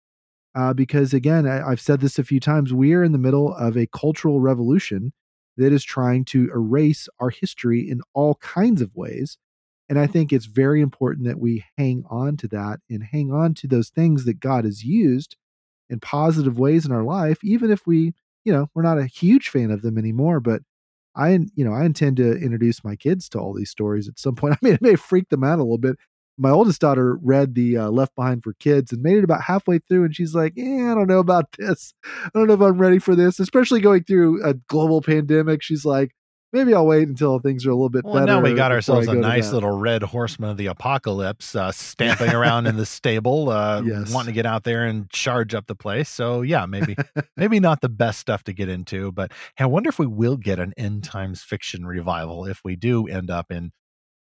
Uh, because again, I, I've said this a few times, we are in the middle of a cultural revolution that is trying to erase our history in all kinds of ways. And I think it's very important that we hang on to that and hang on to those things that God has used in positive ways in our life, even if we, you know, we're not a huge fan of them anymore. But I, you know, I intend to introduce my kids to all these stories at some point. I mean, it may freak them out a little bit. My oldest daughter read the uh, Left Behind for Kids and made it about halfway through, and she's like, "Yeah, I don't know about this. I don't know if I'm ready for this." Especially going through a global pandemic, she's like, "Maybe I'll wait until things are a little bit Well, better." now we got ourselves a go to nice little red horseman of the apocalypse uh, stamping around in the stable, uh, Yes. wanting to get out there and charge up the place. So yeah, maybe maybe not the best stuff to get into, but hey, I wonder if we will get an end times fiction revival if we do end up in,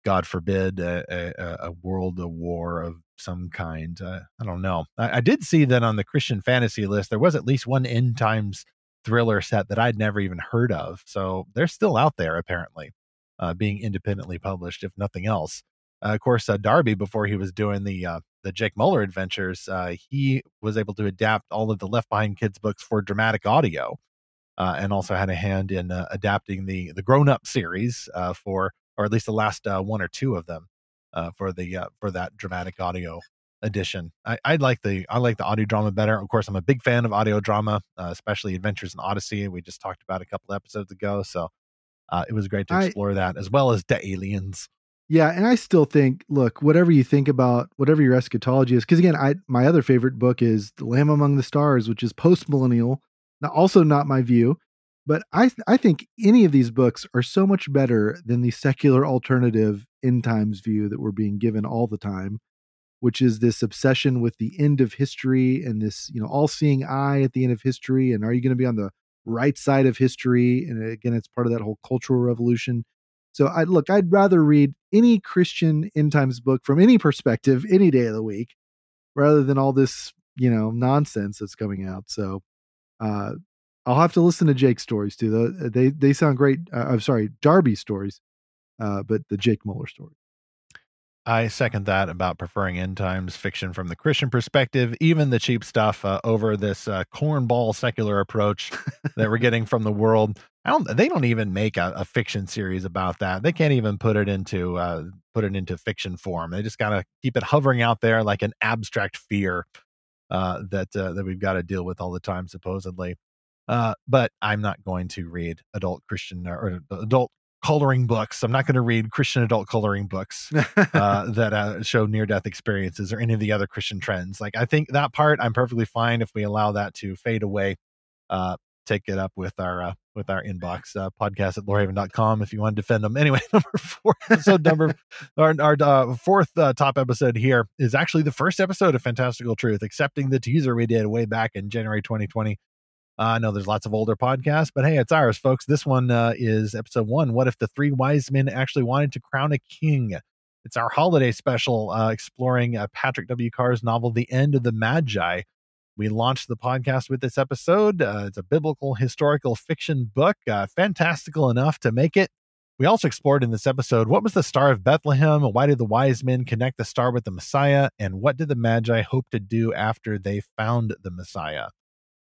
God forbid, a, a, a world of war of some kind. Uh, I don't know. I, I did see that on the Christian fantasy list there was at least one end times thriller set that I'd never even heard of. So they're still out there apparently, uh, being independently published, if nothing else. Uh, of course, uh, Darby, before he was doing the uh, the Jake Muller adventures, uh, he was able to adapt all of the Left Behind Kids books for dramatic audio, and also had a hand in adapting the the Grown Up series for, or at least the last uh, one or two of them uh, for the uh, for that dramatic audio edition. I, I like the I like the audio drama better. Of course, I'm a big fan of audio drama, uh, especially Adventures in Odyssey. We just talked about a couple episodes ago, so uh, it was great to I- explore that as well as the aliens. Yeah, and I still think, look, whatever you think about whatever your eschatology is, because again, I my other favorite book is The Lamb Among the Stars, which is post millennial. Now, also not my view, but I I think any of these books are so much better than the secular alternative end times view that we're being given all the time, which is this obsession with the end of history and this you know all seeing eye at the end of history, and are you going to be on the right side of history? And again, it's part of that whole cultural revolution. So I look, I'd rather read any Christian end times book from any perspective any day of the week rather than all this, you know, nonsense that's coming out. So uh I'll have to listen to Jake's stories too. Though they they sound great. Uh, I'm sorry, Darby's stories, uh, but the Jake Muller story. I second that about preferring end times fiction from the Christian perspective, even the cheap stuff uh, over this uh, cornball secular approach that we're getting from the world. I don't. They don't even make a, a fiction series about that. They can't even put it into uh, put it into fiction form. They just gotta keep it hovering out there like an abstract fear uh, that uh, that we've got to deal with all the time, supposedly. Uh, but I'm not going to read adult Christian or, or adult coloring books. I'm not going to read Christian adult coloring books uh, that uh, show near death experiences or any of the other Christian trends. Like I think that part I'm perfectly fine if we allow that to fade away. Uh, take it up with our uh, with our inbox uh, podcast at lorehaven.com if you want to defend them. Anyway, number four episode number our, our uh, fourth uh, top episode here is actually the first episode of Fantastical Truth, accepting the teaser we did way back in January 2020. I know there's lots of older podcasts, but hey, it's ours, folks. This one uh, is episode one. What if the three wise men actually wanted to crown a king? It's our holiday special uh, exploring uh, Patrick W. Carr's novel, The End of the Magi. We launched the podcast with this episode. Uh, it's a biblical historical fiction book, uh, fantastical enough to make it. We also explored in this episode what was the Star of Bethlehem? Why did the wise men connect the star with the Messiah? And what did the Magi hope to do after they found the Messiah?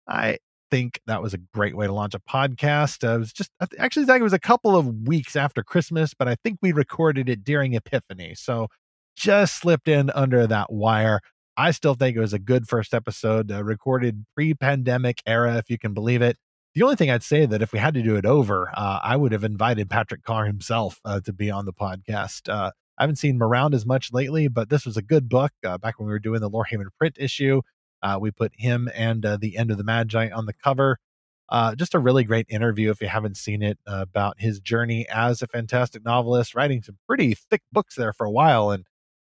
I think that was a great way to launch a podcast. Uh, it was just actually, it was a couple of weeks after Christmas, but I think we recorded it during Epiphany. So just slipped in under that wire. I still think it was a good first episode, uh, recorded pre pandemic era, if you can believe it. The only thing I'd say that if we had to do it over, uh, I would have invited Patrick Carr himself uh, to be on the podcast. Uh, I haven't seen him around as much lately, but this was a good book. Uh, back when we were doing the Lorehaven print issue, uh, we put him and uh, the End of the Magi on the cover. Uh, just a really great interview if you haven't seen it uh, about his journey as a fantastic novelist, writing some pretty thick books there for a while, and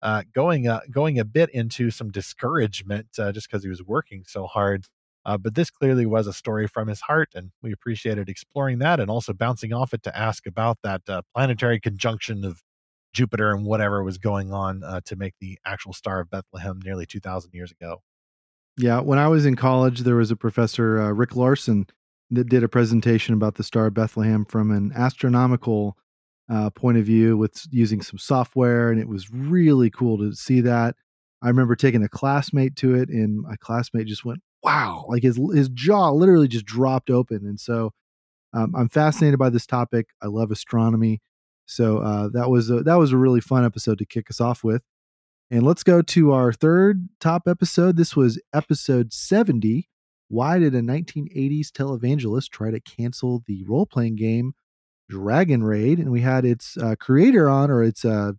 uh, going uh, going a bit into some discouragement just because he was working so hard. But this clearly was a story from his heart, and we appreciated exploring that and also bouncing off it to ask about that planetary conjunction of Jupiter and whatever was going on to make the actual Star of Bethlehem nearly 2,000 years ago. Yeah, when I was in college, there was a professor, uh, Rick Larson, that did a presentation about the Star of Bethlehem from an astronomical uh, point of view with using some software, and it was really cool to see that. I remember taking a classmate to it, and my classmate just went, "Wow!" Like his his jaw literally just dropped open. And so, um, I'm fascinated by this topic. I love astronomy, so uh, that was a, that was a really fun episode to kick us off with. And let's go to our third top episode. This was episode 70. Why did a 1980s televangelist try to cancel the role playing game Dragon Raid? And we had its uh, creator on, or its uh,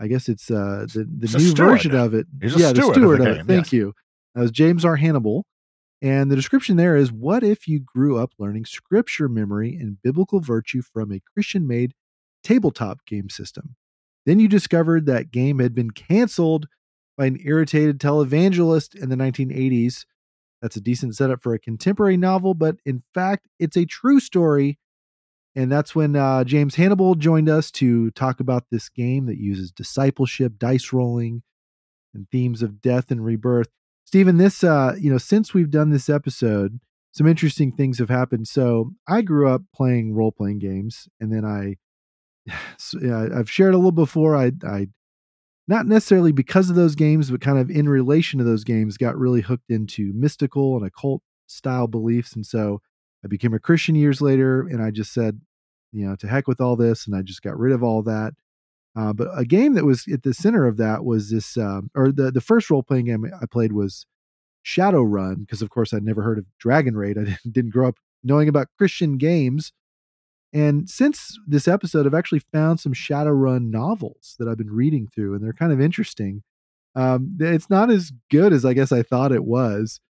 I guess it's uh, the the a new version of it. He's yeah, the steward of the of, it. Thank you. That was James R. Hannibal. And the description there is what if you grew up learning scripture memory and biblical virtue from a Christian made tabletop game system? Then you discovered that game had been canceled by an irritated televangelist in the 1980s. That's a decent setup for a contemporary novel, but in fact, it's a true story. And that's when uh, James Hannibal joined us to talk about this game that uses discipleship, dice rolling, and themes of death and rebirth. Stephen, this uh, you know, since we've done this episode, some interesting things have happened. So I grew up playing role playing games, and then I, so, yeah, I've shared a little before. I, I, not necessarily because of those games, but kind of in relation to those games, got really hooked into mystical and occult style beliefs, and so I became a Christian years later, and I just said, you know, to heck with all this, and I just got rid of all that. Uh, but a game that was at the center of that was this, um, or the the first role playing game I played was Shadowrun, because of course I'd never heard of Dragon Raid. I didn't, didn't grow up knowing about Christian games. And since this episode, I've actually found some Shadowrun novels that I've been reading through, and they're kind of interesting. Um, it's not as good as I guess I thought it was,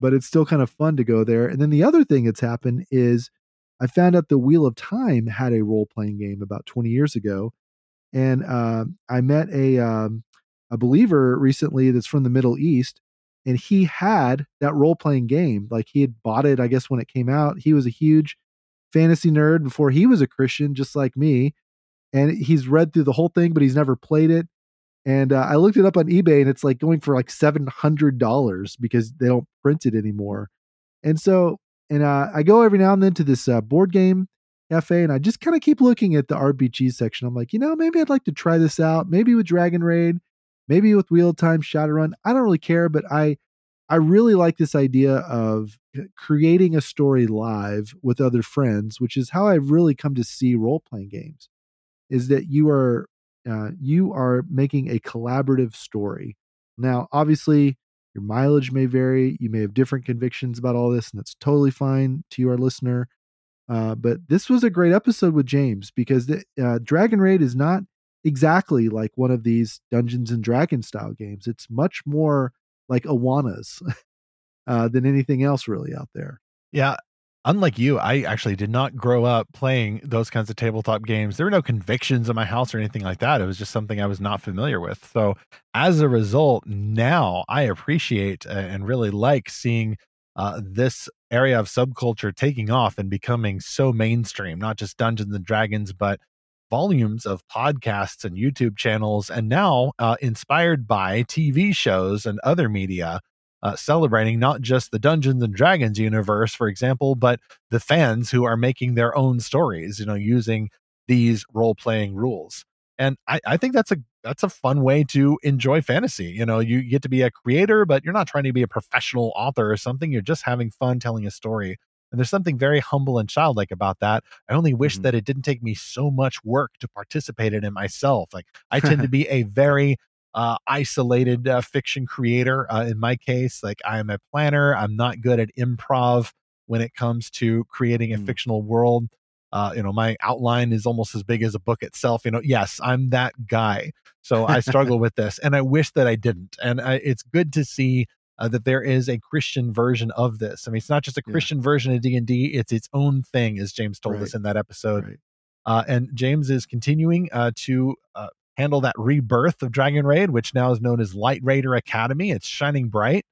but it's still kind of fun to go there. And then the other thing that's happened is I found out the Wheel of Time had a role playing game about 20 years ago, and uh, I met a um, a believer recently that's from the Middle East, and he had that role playing game. Like he had bought it, I guess, when it came out. He was a huge fantasy nerd before he was a Christian, just like me, and he's read through the whole thing, but he's never played it. And uh, I looked it up on eBay, and it's like going for like seven hundred dollars because they don't print it anymore. And so, and uh, I go every now and then to this uh, board game cafe, and I just kind of keep looking at the RPG section. I'm like, you know, maybe I'd like to try this out. Maybe with Dragon Raid, maybe with Wheel Time Shadowrun. I don't really care, but I I really like this idea of creating a story live with other friends, which is how I've really come to see role playing games. Is that you are uh, you are making a collaborative story. Now, obviously, your mileage may vary. You may have different convictions about all this, and that's totally fine to you, our listener. Uh, but this was a great episode with James because the, uh, Dragon Raid is not exactly like one of these Dungeons and Dragons style games. It's much more like Awanas uh, than anything else really out there. Yeah. Unlike you, I actually did not grow up playing those kinds of tabletop games. There were no convictions in my house or anything like that. It was just something I was not familiar with. So, as a result, now I appreciate and really like seeing uh, this area of subculture taking off and becoming so mainstream, not just Dungeons and Dragons, but volumes of podcasts and YouTube channels, and now uh, inspired by TV shows and other media uh, celebrating not just the Dungeons and Dragons universe, for example, but the fans who are making their own stories, you know, using these role playing rules. And I, I think that's a that's a fun way to enjoy fantasy. You know, you get to be a creator, but you're not trying to be a professional author or something. You're just having fun telling a story. And there's something very humble and childlike about that. I only wish Mhm. that it didn't take me so much work to participate in it myself. Like I tend to be a very uh, isolated uh, fiction creator. Uh, in my case, like I am a planner. I'm not good at improv when it comes to creating a Mm. fictional world. Uh, you know, my outline is almost as big as a book itself. You know, yes, I'm that guy. So I struggle with this, and I wish that I didn't. And I, it's good to see uh, that there is a Christian version of this. I mean, it's not just a Yeah. Christian version of D and D; it's its own thing, as James told Right. us in that episode. Right. Uh, and James is continuing uh, to uh, handle that rebirth of Dragon Raid, which now is known as Light Raider Academy. It's shining bright.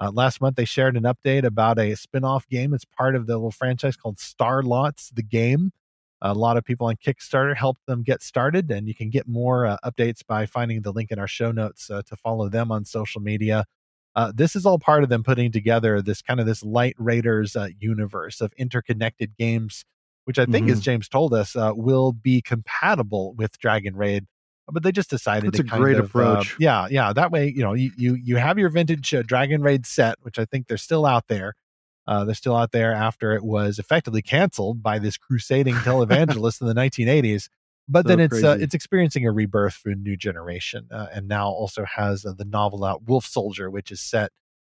Uh, last month, they shared an update about a spin off game. It's part of the little franchise called Star Lots, the game. A lot of people on Kickstarter helped them get started, and you can get more uh, updates by finding the link in our show notes uh, to follow them on social media. Uh, this is all part of them putting together this kind of this Light Raiders uh, universe of interconnected games, which I think, as Mhm. James told us, uh, will be compatible with Dragon Raid. But they just decided That's a great of, uh, approach. yeah, yeah. That way, you know, you you you have your vintage uh, Dragon Raid set, which I think they're still out there. Uh, they're still out there after it was effectively canceled by this crusading televangelist in the 1980s. But So then it's uh, it's experiencing a rebirth for a new generation, uh, and now also has uh, the novel out Wolf Soldier, which is set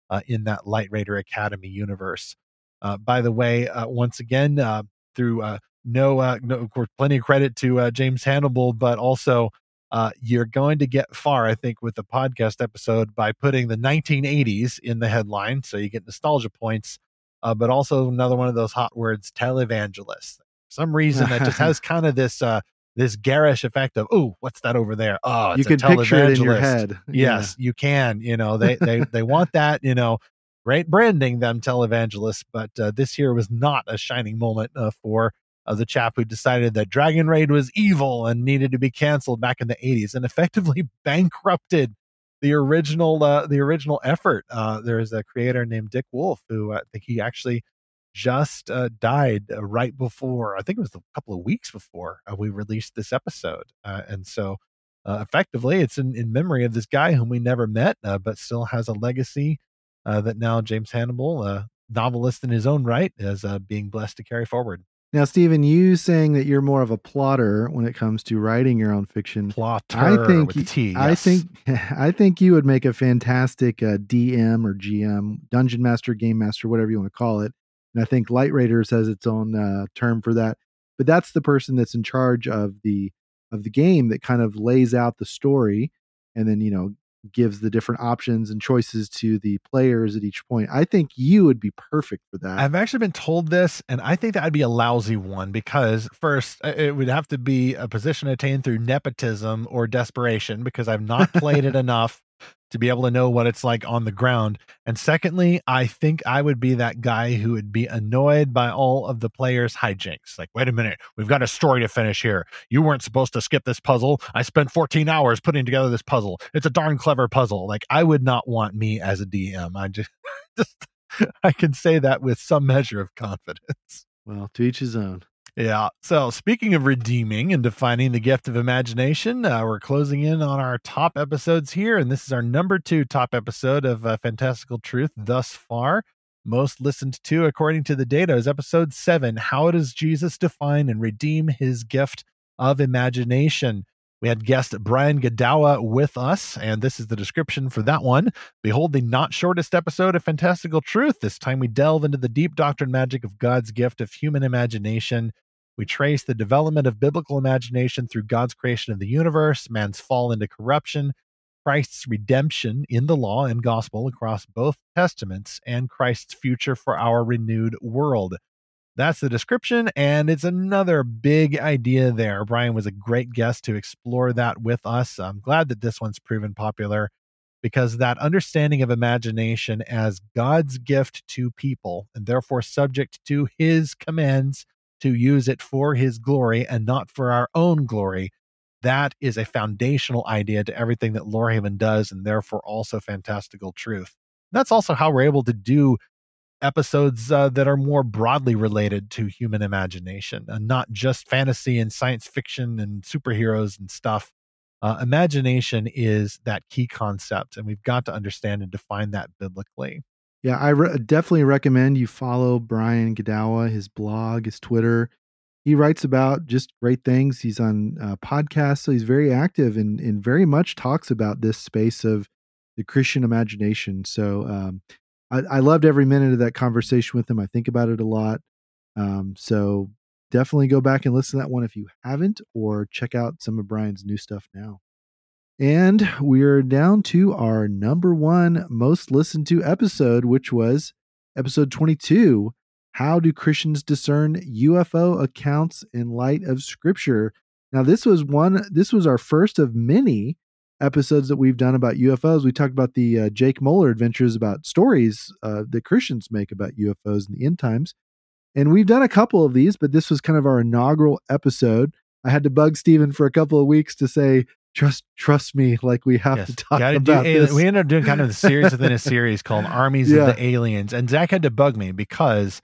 uh, in that Light Raider Academy universe. Uh, by the way, uh, once again, uh, through uh, no, uh, no, of course, plenty of credit to uh, James Hannibal, but also uh, you're going to get far, I think, with the podcast episode by putting the 1980s in the headline, so you get nostalgia points. Uh, but also another one of those hot words, televangelist. For some reason that just has kind of this uh, this garish effect of, oh, what's that over there? Oh, you can picture it in your head. Yes, yeah. you can. You know, they they they want that. You know, great branding them televangelists, but uh, this year was not a shining moment uh, for uh, the chap who decided that Dragon Raid was evil and needed to be canceled back in the 80s and effectively bankrupted the original uh, the original effort. Uh, there is a creator named Dick Wulf who uh, I think he actually just uh, died uh, right before I think it was a couple of weeks before uh, we released this episode, and so effectively it's in, in memory of this guy whom we never met, but still has a legacy that now James Hannibal, a novelist in his own right, is being blessed to carry forward. Now, Stephen, you saying that you're more of a plotter when it comes to writing your own fiction. Plotter. I think. T, yes. I think. I think you would make a fantastic uh, DM or GM, dungeon master, game master, whatever you want to call it. And I think Light Raiders has its own uh, term for that. But that's the person that's in charge of the of the game that kind of lays out the story, and then you know gives the different options and choices to the players at each point. I think you would be perfect for that. I've actually been told this, and I think that would be a lousy one because first, uh, it would have to be a position attained through nepotism or desperation because I've not played it enough to be able to know what it's like on the ground. And secondly, I think I would be that guy who would be annoyed by all of the players' hijinks. Like, wait a minute, we've got a story to finish here. You weren't supposed to skip this puzzle. I spent 14 hours putting together this puzzle. It's a darn clever puzzle. Like, I would not want me as a DM. I just, just I can say that with some measure of confidence. Well, to each his own. Yeah. So, speaking of redeeming and defining the gift of imagination, uh, we're closing in on our top episodes here. And this is our number two top episode of uh, Fantastical Truth thus far. Most listened to, according to the data, is episode seven How does Jesus define and redeem his gift of imagination? We had guest Brian Godawa with us, and this is the description for that one. Behold the not shortest episode of Fantastical Truth. This time we delve into the deep doctrine magic of God's gift of human imagination. We trace the development of biblical imagination through God's creation of the universe, man's fall into corruption, Christ's redemption in the law and gospel across both testaments, and Christ's future for our renewed world. That's the description, and it's another big idea there. Brian was a great guest to explore that with us. I'm glad that this one's proven popular because that understanding of imagination as God's gift to people and therefore subject to his commands to use it for his glory and not for our own glory. That is a foundational idea to everything that Lorehaven does, and therefore also fantastical truth. That's also how we're able to do episodes uh, that are more broadly related to human imagination and not just fantasy and science fiction and superheroes and stuff. Uh, imagination is that key concept, and we've got to understand and define that biblically. Yeah, I re- definitely recommend you follow Brian Godawa, his blog, his Twitter. He writes about just great things. He's on uh, podcasts, so he's very active and, and very much talks about this space of the Christian imagination. So um, I, I loved every minute of that conversation with him. I think about it a lot. Um, so definitely go back and listen to that one if you haven't, or check out some of Brian's new stuff now. And we're down to our number one most listened to episode, which was episode 22 How Do Christians Discern UFO Accounts in Light of Scripture? Now, this was one, this was our first of many episodes that we've done about UFOs. We talked about the uh, Jake Muller adventures about stories uh, that Christians make about UFOs in the end times. And we've done a couple of these, but this was kind of our inaugural episode. I had to bug Stephen for a couple of weeks to say, trust trust me, like we have yes. to talk Gotta about this. We ended up doing kind of a series within a series called Armies yeah. of the Aliens. And Zach had to bug me because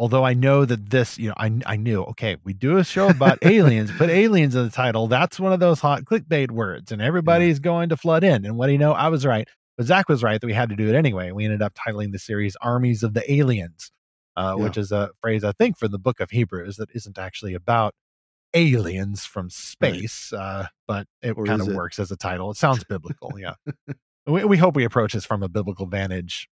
although I know that this, you know, I, I knew, okay, we do a show about aliens, put aliens in the title. That's one of those hot clickbait words, and everybody's yeah. going to flood in. And what do you know? I was right, but Zach was right that we had to do it anyway. We ended up titling the series Armies of the Aliens, uh, yeah. which is a phrase, I think, from the book of Hebrews that isn't actually about aliens from space, right. uh, but it kind of works as a title. It sounds biblical. Yeah. we, we hope we approach this from a biblical vantage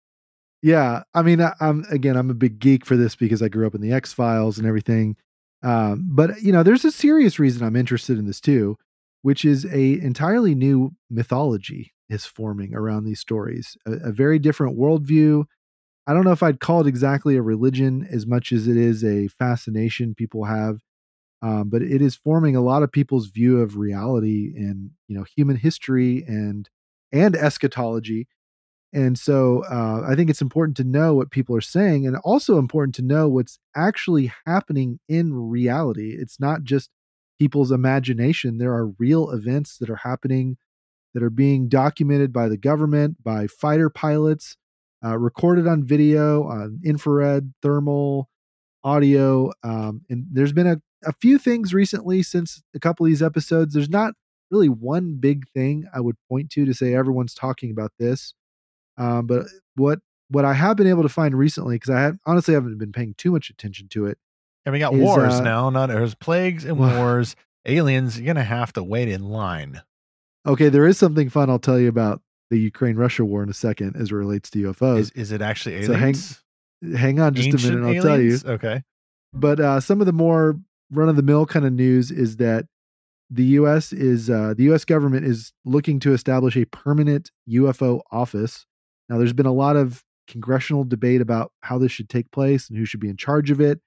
yeah, I mean, I, am again, I'm a big geek for this because I grew up in the X Files and everything. Um, but you know, there's a serious reason I'm interested in this too, which is a entirely new mythology is forming around these stories. A, a very different worldview. I don't know if I'd call it exactly a religion as much as it is a fascination people have, um, but it is forming a lot of people's view of reality and you know human history and and eschatology. And so uh, I think it's important to know what people are saying, and also important to know what's actually happening in reality. It's not just people's imagination. There are real events that are happening that are being documented by the government, by fighter pilots, uh, recorded on video, on infrared, thermal, audio. Um, and there's been a, a few things recently since a couple of these episodes. There's not really one big thing I would point to to say everyone's talking about this. Um, but what what I have been able to find recently, because I have, honestly haven't been paying too much attention to it. And we got is, wars uh, now. Not there's plagues and wars. Aliens, you're gonna have to wait in line. Okay, there is something fun I'll tell you about the Ukraine Russia war in a second as it relates to UFOs. Is, is it actually So hang- aliens? Hang on just a minute, I'll tell you. Okay. But uh, some of the more run of the mill kind of news is that the U.S. is uh, the U.S. government is looking to establish a permanent UFO office. Now, there's been a lot of congressional debate about how this should take place and who should be in charge of it.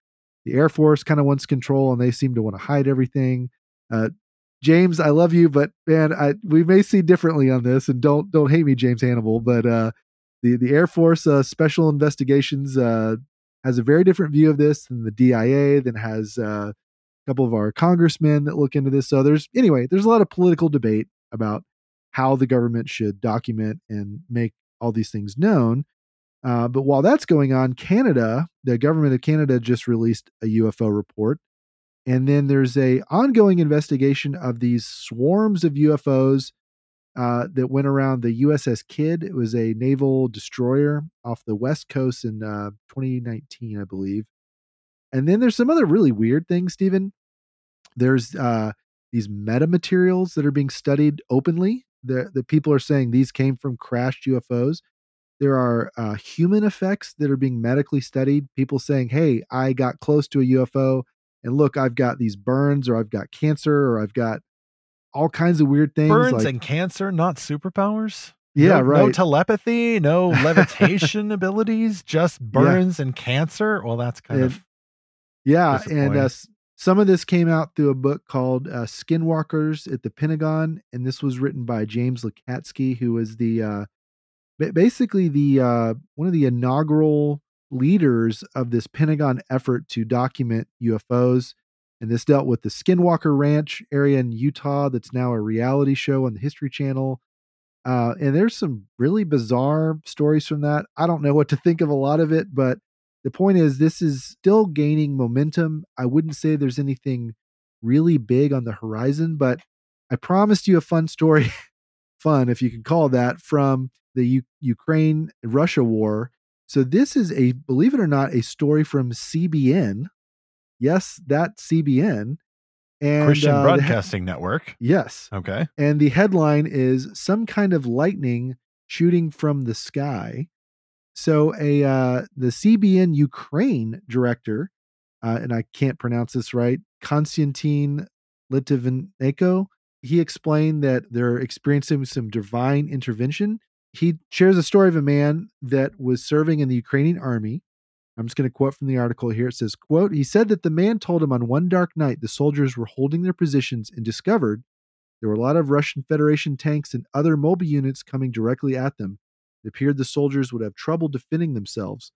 The Air Force kind of wants control, and they seem to want to hide everything. Uh, James, I love you, but man, I, we may see differently on this, and don't don't hate me, James Hannibal. But uh, the the Air Force uh, Special Investigations uh, has a very different view of this than the DIA, than has uh, a couple of our congressmen that look into this. So there's anyway, there's a lot of political debate about how the government should document and make all these things known. Uh, but while that's going on, Canada, the government of Canada just released a UFO report. And then there's a ongoing investigation of these swarms of UFOs uh, that went around the USS Kidd. It was a naval destroyer off the west coast in uh, 2019, I believe. And then there's some other really weird things, Stephen. There's uh, these metamaterials that are being studied openly. The, the people are saying these came from crashed UFOs. There are uh, human effects that are being medically studied. People saying, hey, I got close to a UFO and look, I've got these burns or I've got cancer or I've got all kinds of weird things. Burns like, and cancer, not superpowers. yeah, no, right. No telepathy, no levitation abilities, just burns and cancer. Well, that's kind And- of Yeah, and uh, some of this came out through a book called uh, Skinwalkers at the Pentagon, and this was written by James Lacatski, who was the uh, basically the uh, one of the inaugural leaders of this Pentagon effort to document UFOs. And this dealt with the Skinwalker Ranch area in Utah, that's now a reality show on the History Channel. Uh, and there's some really bizarre stories from that. I don't know what to think of a lot of it, but the point is this is still gaining momentum i wouldn't say there's anything really big on the horizon but i promised you a fun story fun if you can call that from the U- ukraine russia war so this is a believe it or not a story from cbn yes that cbn and Christian uh, the he- Broadcasting Network. yes Okay. and the headline is some kind of lightning shooting from the sky. So a uh, the CBN Ukraine director, uh, and I can't pronounce this right, Konstantin Litvinenko, he explained that they're experiencing some divine intervention. He shares a story of a man that was serving in the Ukrainian army. I'm just going to quote from the article here. It says, quote, he said that the man told him on one dark night the soldiers were holding their positions and discovered there were a lot of Russian Federation tanks and other mobile units coming directly at them. It appeared the soldiers would have trouble defending themselves.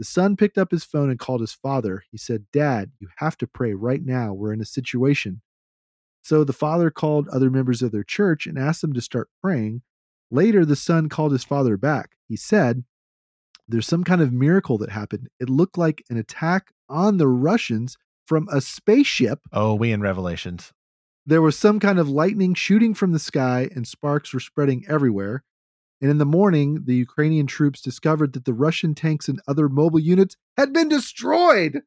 The son picked up his phone and called his father. He said, Dad, you have to pray right now. We're in a situation. So the father called other members of their church and asked them to start praying. Later, the son called his father back. He said, There's some kind of miracle that happened. It looked like an attack on the Russians from a spaceship Oh, we in Revelations. there was some kind of lightning shooting from the sky and sparks were spreading everywhere. And in the morning, the Ukrainian troops discovered that the Russian tanks and other mobile units had been destroyed.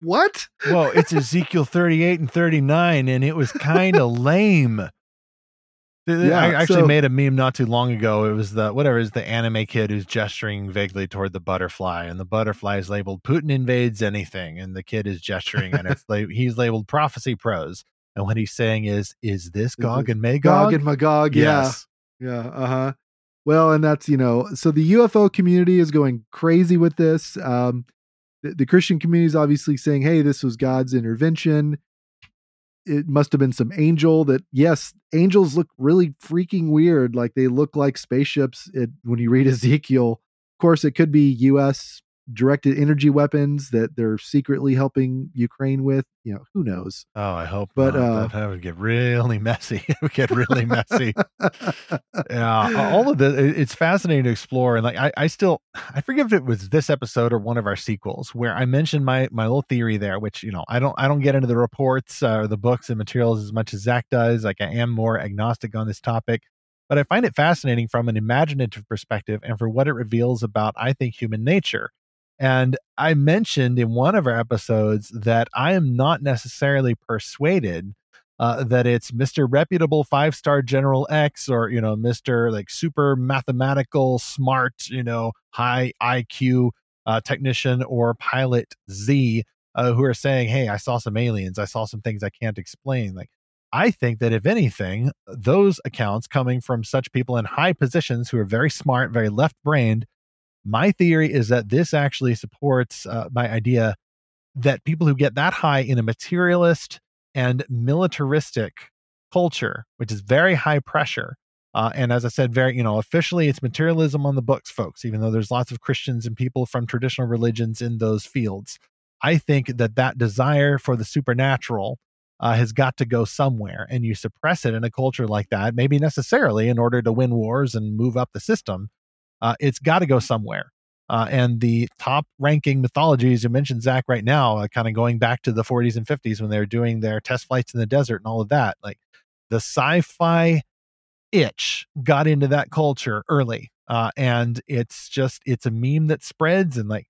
What? Well, it's Ezekiel 38 and 39, and it was kind of lame. Yeah, I actually so- made a meme not too long ago. It was the whatever is the anime kid who's gesturing vaguely toward the butterfly, and the butterfly is labeled Putin invades anything, and the kid is gesturing, and it's like he's labeled prophecy prose. And what he's saying is, is this Gog this and Magog? Gog and Magog, yeah. Yes. Yeah, uh-huh. Well, and that's, you know, so the UFO community is going crazy with this. Um the, the Christian community is obviously saying, "Hey, this was God's intervention." It must have been some angel that yes, angels look really freaking weird. Like they look like spaceships it, when you read Ezekiel. Of course, it could be US directed energy weapons that they're secretly helping Ukraine with. You know, who knows? Oh, I hope. But, not. uh, that, would get really messy. it would get really messy. yeah, all of this. It's fascinating to explore, and like I, I still, I forget if it was this episode or one of our sequels where I mentioned my my little theory there, which you know I don't I don't get into the reports uh, or the books and materials as much as Zach does. Like I am more agnostic on this topic. But I find it fascinating from an imaginative perspective and for what it reveals about, I think, human nature. And I mentioned in one of our episodes that I am not necessarily persuaded uh, that it's Mr. Reputable Five Star General X or, you know, Mr. like super mathematical, smart, you know, high IQ uh, technician or pilot Z uh, who are saying, hey, I saw some aliens. I saw some things I can't explain. Like, I think that if anything, those accounts coming from such people in high positions who are very smart, very left brained, my theory is that this actually supports uh, my idea that people who get that high in a materialist and militaristic culture, which is very high pressure, uh, and as I said, very, you know, officially it's materialism on the books, folks, even though there's lots of Christians and people from traditional religions in those fields. I think that that desire for the supernatural uh, has got to go somewhere, and you suppress it in a culture like that, maybe necessarily in order to win wars and move up the system. Uh, it's got to go somewhere. Uh, and the top ranking mythologies you mentioned, Zach, right now, uh, kind of going back to the 40s and 50s when they were doing their test flights in the desert and all of that, like the sci fi itch got into that culture early. Uh, and it's just, it's a meme that spreads. And like,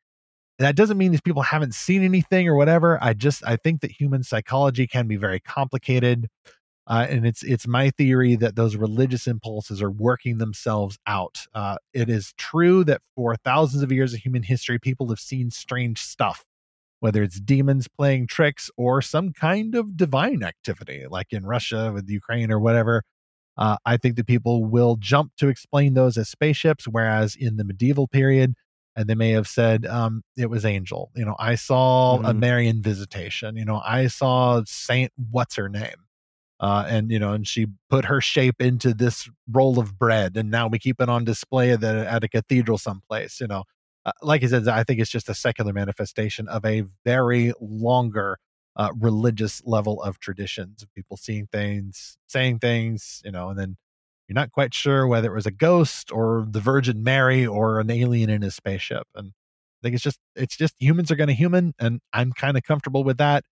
that doesn't mean these people haven't seen anything or whatever. I just, I think that human psychology can be very complicated. Uh, and it's it's my theory that those religious impulses are working themselves out. Uh, it is true that for thousands of years of human history, people have seen strange stuff, whether it's demons playing tricks or some kind of divine activity, like in Russia with Ukraine or whatever. Uh, I think that people will jump to explain those as spaceships, whereas in the medieval period, and they may have said um, it was angel. You know, I saw a Mhm. Marian visitation. You know, I saw Saint what's her name uh, and you know, and she put her shape into this roll of bread, and now we keep it on display at, the, at a cathedral someplace. You know, uh, like I said, I think it's just a secular manifestation of a very longer uh, religious level of traditions of people seeing things, saying things, you know, and then you're not quite sure whether it was a ghost or the Virgin Mary or an alien in a spaceship, and I think it's just it's just humans are going to human, and I'm kind of comfortable with that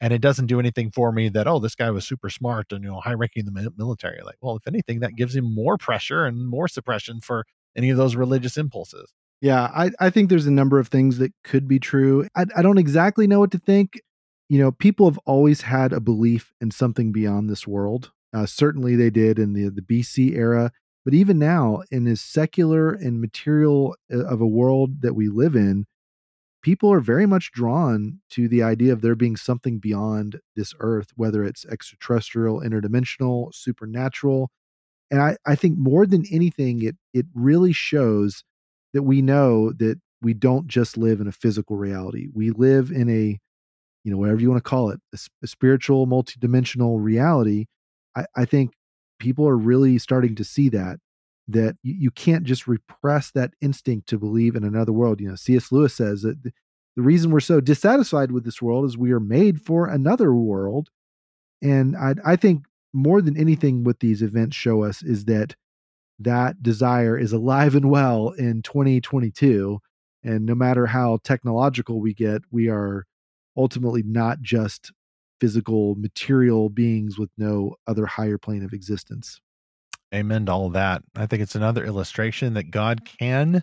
and it doesn't do anything for me that oh this guy was super smart and you know high ranking in the military like well if anything that gives him more pressure and more suppression for any of those religious impulses Yeah, I, I think there's a number of things that could be true. I, I don't exactly know what to think. You know, people have always had a belief in something beyond this world. Uh, certainly they did in the, the BC era. But even now, in as secular and material uh, of a world that we live in, people are very much drawn to the idea of there being something beyond this earth, whether it's extraterrestrial, interdimensional, supernatural. And I, I think more than anything, it it really shows that we know that we don't just live in a physical reality. We live in a, you know, whatever you want to call it, a spiritual, multidimensional reality. I, I think people are really starting to see that that you, you can't just repress that instinct to believe in another world. You know, C.S. Lewis says that the, reason we're so dissatisfied with this world is we are made for another world. And I, I think more than anything, what these events show us is that that desire is alive and well in 2022. And no matter how technological we get, we are ultimately not just physical, material beings with no other higher plane of existence. Amen to all that. I think it's another illustration that god can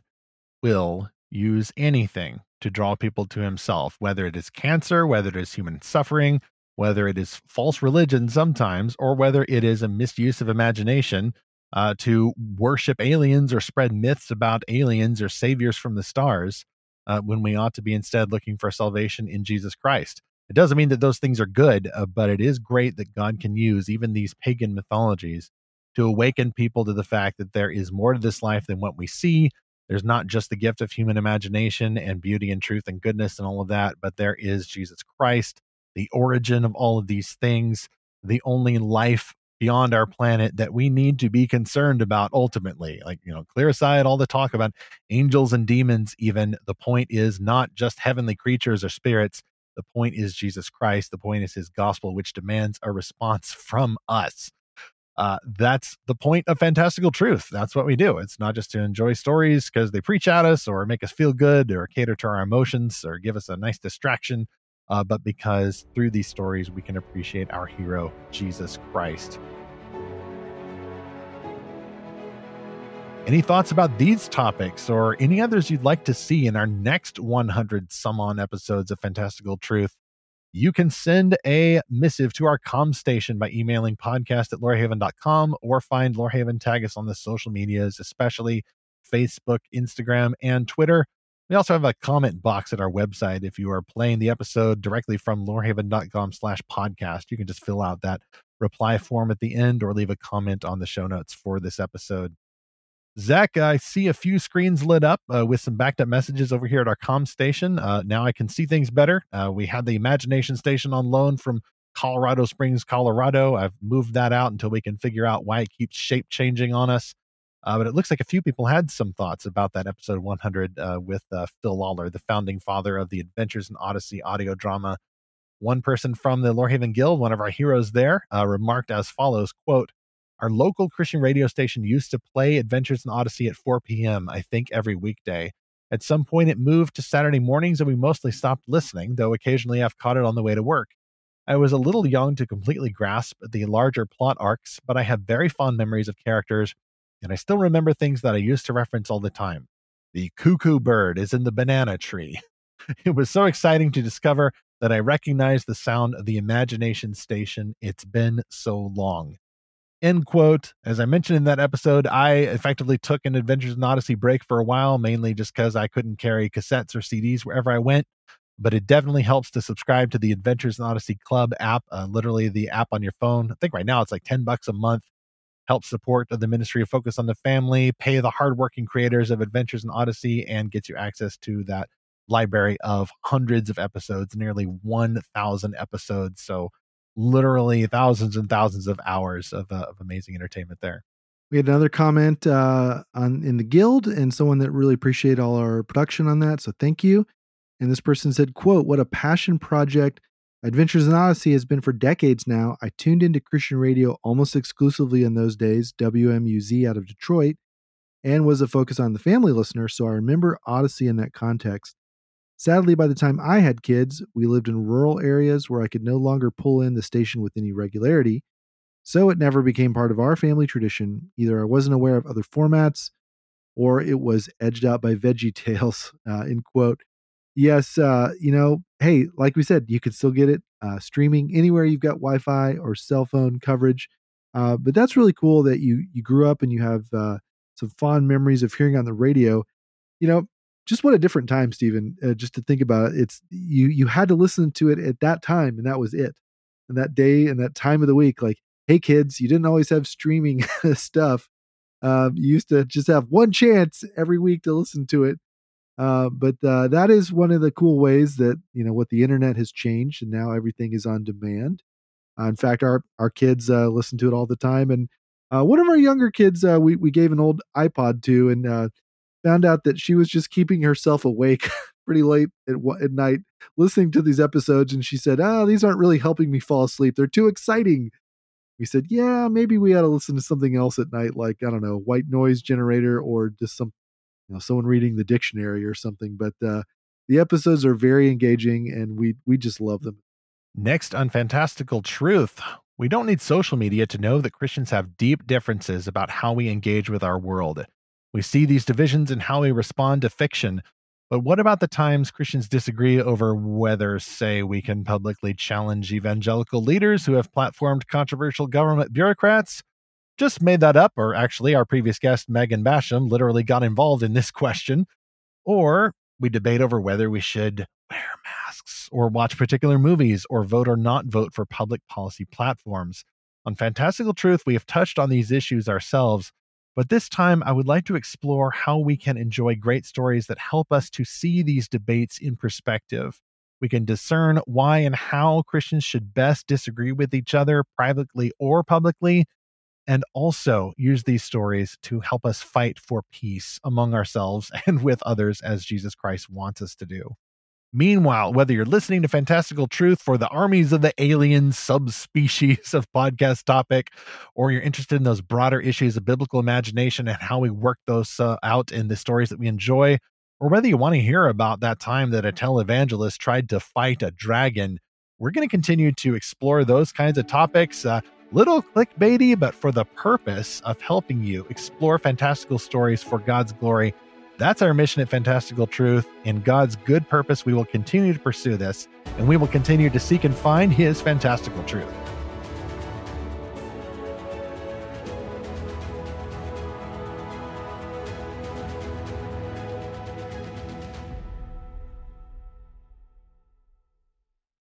will use anything to draw people to himself whether it is cancer whether it is human suffering whether it is false religion sometimes or whether it is a misuse of imagination uh, to worship aliens or spread myths about aliens or saviors from the stars uh, when we ought to be instead looking for salvation in jesus christ. It doesn't mean that those things are good, uh, but it is great that God can use even these pagan mythologies to awaken people to the fact that there is more to this life than what we see. There's not just the gift of human imagination and beauty and truth and goodness and all of that, but there is Jesus Christ, the origin of all of these things, the only life beyond our planet that we need to be concerned about ultimately. Like, you know, clear aside all the talk about angels and demons, even. The point is not just heavenly creatures or spirits. The point is Jesus Christ. The point is his gospel, which demands a response from us. Uh, that's the point of fantastical truth. That's what we do. It's not just to enjoy stories because they preach at us or make us feel good or cater to our emotions or give us a nice distraction uh, but because through these stories we can appreciate our hero, Jesus Christ. Any thoughts about these topics or any others you'd like to see in our next 100 some on episodes of Fantastical Truth? You can send a missive to our com station by emailing podcast at lorehaven.com or find Lorehaven tag us on the social medias, especially Facebook, Instagram, and Twitter. We also have a comment box at our website. If you are playing the episode directly from lorehaven.com slash podcast, you can just fill out that reply form at the end or leave a comment on the show notes for this episode. Zach, I see a few screens lit up uh, with some backed up messages over here at our com station. Uh, now I can see things better. Uh, we had the Imagination Station on loan from Colorado Springs, Colorado. I've moved that out until we can figure out why it keeps shape changing on us. Uh, but it looks like a few people had some thoughts about that episode 100 uh, with uh, Phil Lollar, the founding father of the Adventures in Odyssey audio drama. One person from the Lorehaven Guild, one of our heroes there, remarked as follows, quote, our local Christian radio station used to play Adventures in Odyssey at 4 p.m., I think every weekday. At some point, it moved to Saturday mornings, and we mostly stopped listening, though occasionally I've caught it on the way to work. I was a little young to completely grasp the larger plot arcs, but I have very fond memories of characters and I still remember things that I used to reference all the time. The cuckoo bird is in the banana tree. it was so exciting to discover that I recognized the sound of the imagination station. It's been so long. End quote. As I mentioned in that episode, I effectively took an Adventures in Odyssey break for a while, mainly just because I couldn't carry cassettes or CDs wherever I went. But it definitely helps to subscribe to the Adventures in Odyssey Club app, uh, literally the app on your phone. I think right now it's like 10 bucks a month help support the ministry of Focus on the Family, pay the hardworking creators of Adventures in Odyssey, and gets you access to that library of hundreds of episodes, nearly 1,000 episodes. So, literally thousands and thousands of hours of, uh, of amazing entertainment there. We had another comment uh, on in the guild, and someone that really appreciated all our production on that. So, thank you. And this person said, "quote What a passion project Adventures in Odyssey has been for decades now. I tuned into Christian radio almost exclusively in those days, WMUZ out of Detroit, and was a focus on the family listener, so I remember Odyssey in that context. Sadly, by the time I had kids, we lived in rural areas where I could no longer pull in the station with any regularity, so it never became part of our family tradition. Either I wasn't aware of other formats, or it was edged out by Veggie Tales, uh, in quote, yes, uh, you know, hey, like we said, you can still get it uh, streaming anywhere you've got Wi-Fi or cell phone coverage. Uh, but that's really cool that you you grew up and you have uh, some fond memories of hearing on the radio. You know, just what a different time, Stephen. Uh, just to think about it, it's you you had to listen to it at that time, and that was it. And that day and that time of the week, like, hey kids, you didn't always have streaming stuff. Um, you used to just have one chance every week to listen to it uh, but uh, that is one of the cool ways that you know what the internet has changed, and now everything is on demand. Uh, in fact, our our kids uh, listen to it all the time, and uh, one of our younger kids we we gave an old iPod to, and found out that she was just keeping herself awake pretty late at, at night listening to these episodes, and she said, "Ah, oh, these aren't really helping me fall asleep. They're too exciting." We said, "Yeah, maybe we ought to listen to something else at night, like I don't know, white noise generator, or just some you know someone reading the dictionary or something. But uh, the episodes are very engaging, and we we just love them. Next on Fantastical Truth, we don't need social media to know that Christians have deep differences about how we engage with our world. We see these divisions in how we respond to fiction. But what about the times Christians disagree over whether, say, we can publicly challenge evangelical leaders who have platformed controversial government bureaucrats? just made that up, or actually, our previous guest, Megan Basham, literally got involved in this question. Or We debate over whether we should wear masks or watch particular movies or vote or not vote for public policy platforms. On Fantastical Truth, we have touched on these issues ourselves, but this time I would like to explore how we can enjoy great stories that help us to see these debates in perspective. We can discern why and how Christians should best disagree with each other privately or publicly, and also use these stories to help us fight for peace among ourselves and with others as Jesus Christ wants us to do. Meanwhile, whether you're listening to Fantastical Truth for the armies of the alien subspecies of podcast topic, or you're interested in those broader issues of biblical imagination and how we work those uh, out in the stories that we enjoy, or whether you want to hear about that time that a televangelist tried to fight a dragon, we're going to continue to explore those kinds of topics. Uh, little clickbaity, but for the purpose of helping you explore fantastical stories for God's glory. That's our mission at Fantastical Truth. In God's good purpose, we will continue to pursue this, and we will continue to seek and find His fantastical truth.